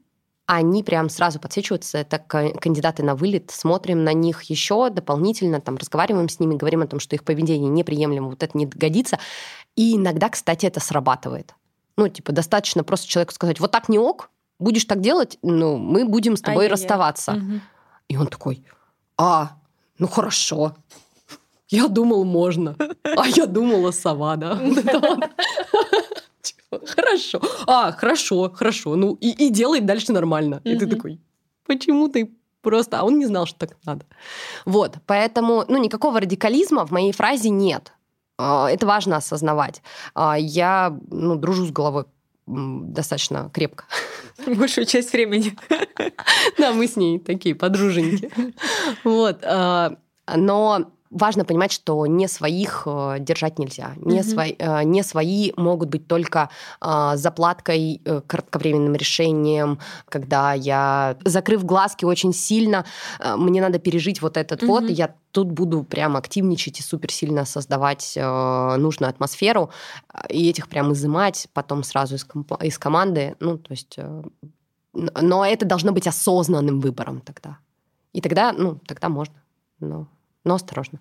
они прям сразу подсвечиваются, это кандидаты на вылет, смотрим на них еще дополнительно, там, разговариваем с ними, говорим о том, что их поведение неприемлемо, вот это не годится. И иногда, кстати, это срабатывает. Ну, типа, достаточно просто человеку сказать, вот так не ок, будешь так делать, ну, мы будем с тобой Ай-яй-яй. расставаться. Угу. И он такой, а, ну хорошо. Я думал, можно. А я думала, сова, да. Хорошо. А, хорошо, хорошо. Ну, и, и делай дальше нормально. И ты такой, почему ты просто... А он не знал, что так надо. Вот, поэтому, ну, никакого радикализма в моей фразе нет. А, это важно осознавать. А, я, ну, дружу с головой достаточно крепко. Большую часть времени. Да, мы с ней такие подруженьки. Вот. А, но важно понимать, что не своих э, держать нельзя. Не, mm-hmm. свои, э, не свои могут быть только э, заплаткой, кратковременным решением, когда я, закрыв глазки очень сильно, мне надо пережить вот этот mm-hmm. вот, и я тут буду прям активничать и супер сильно создавать нужную атмосферу, и этих прям изымать потом сразу из, комп- из команды. Ну, то есть... но это должно быть осознанным выбором тогда. И тогда, ну, тогда можно. Но но осторожно.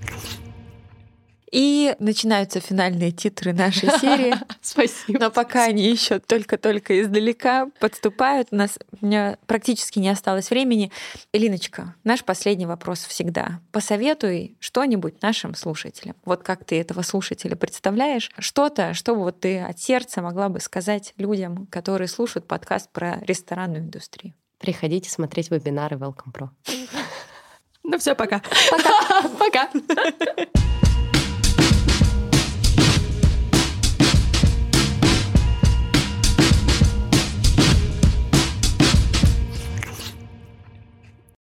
И начинаются финальные титры нашей серии. Спасибо. Но пока они еще только-только издалека подступают, у нас у меня практически не осталось времени. Элиночка, наш последний вопрос всегда. Посоветуй что-нибудь нашим слушателям. Вот как ты этого слушателя представляешь? Что-то, что вот ты от сердца могла бы сказать людям, которые слушают подкаст про ресторанную индустрию. Приходите смотреть вебинары Welcome Pro. Ну все, пока. Пока. Пока.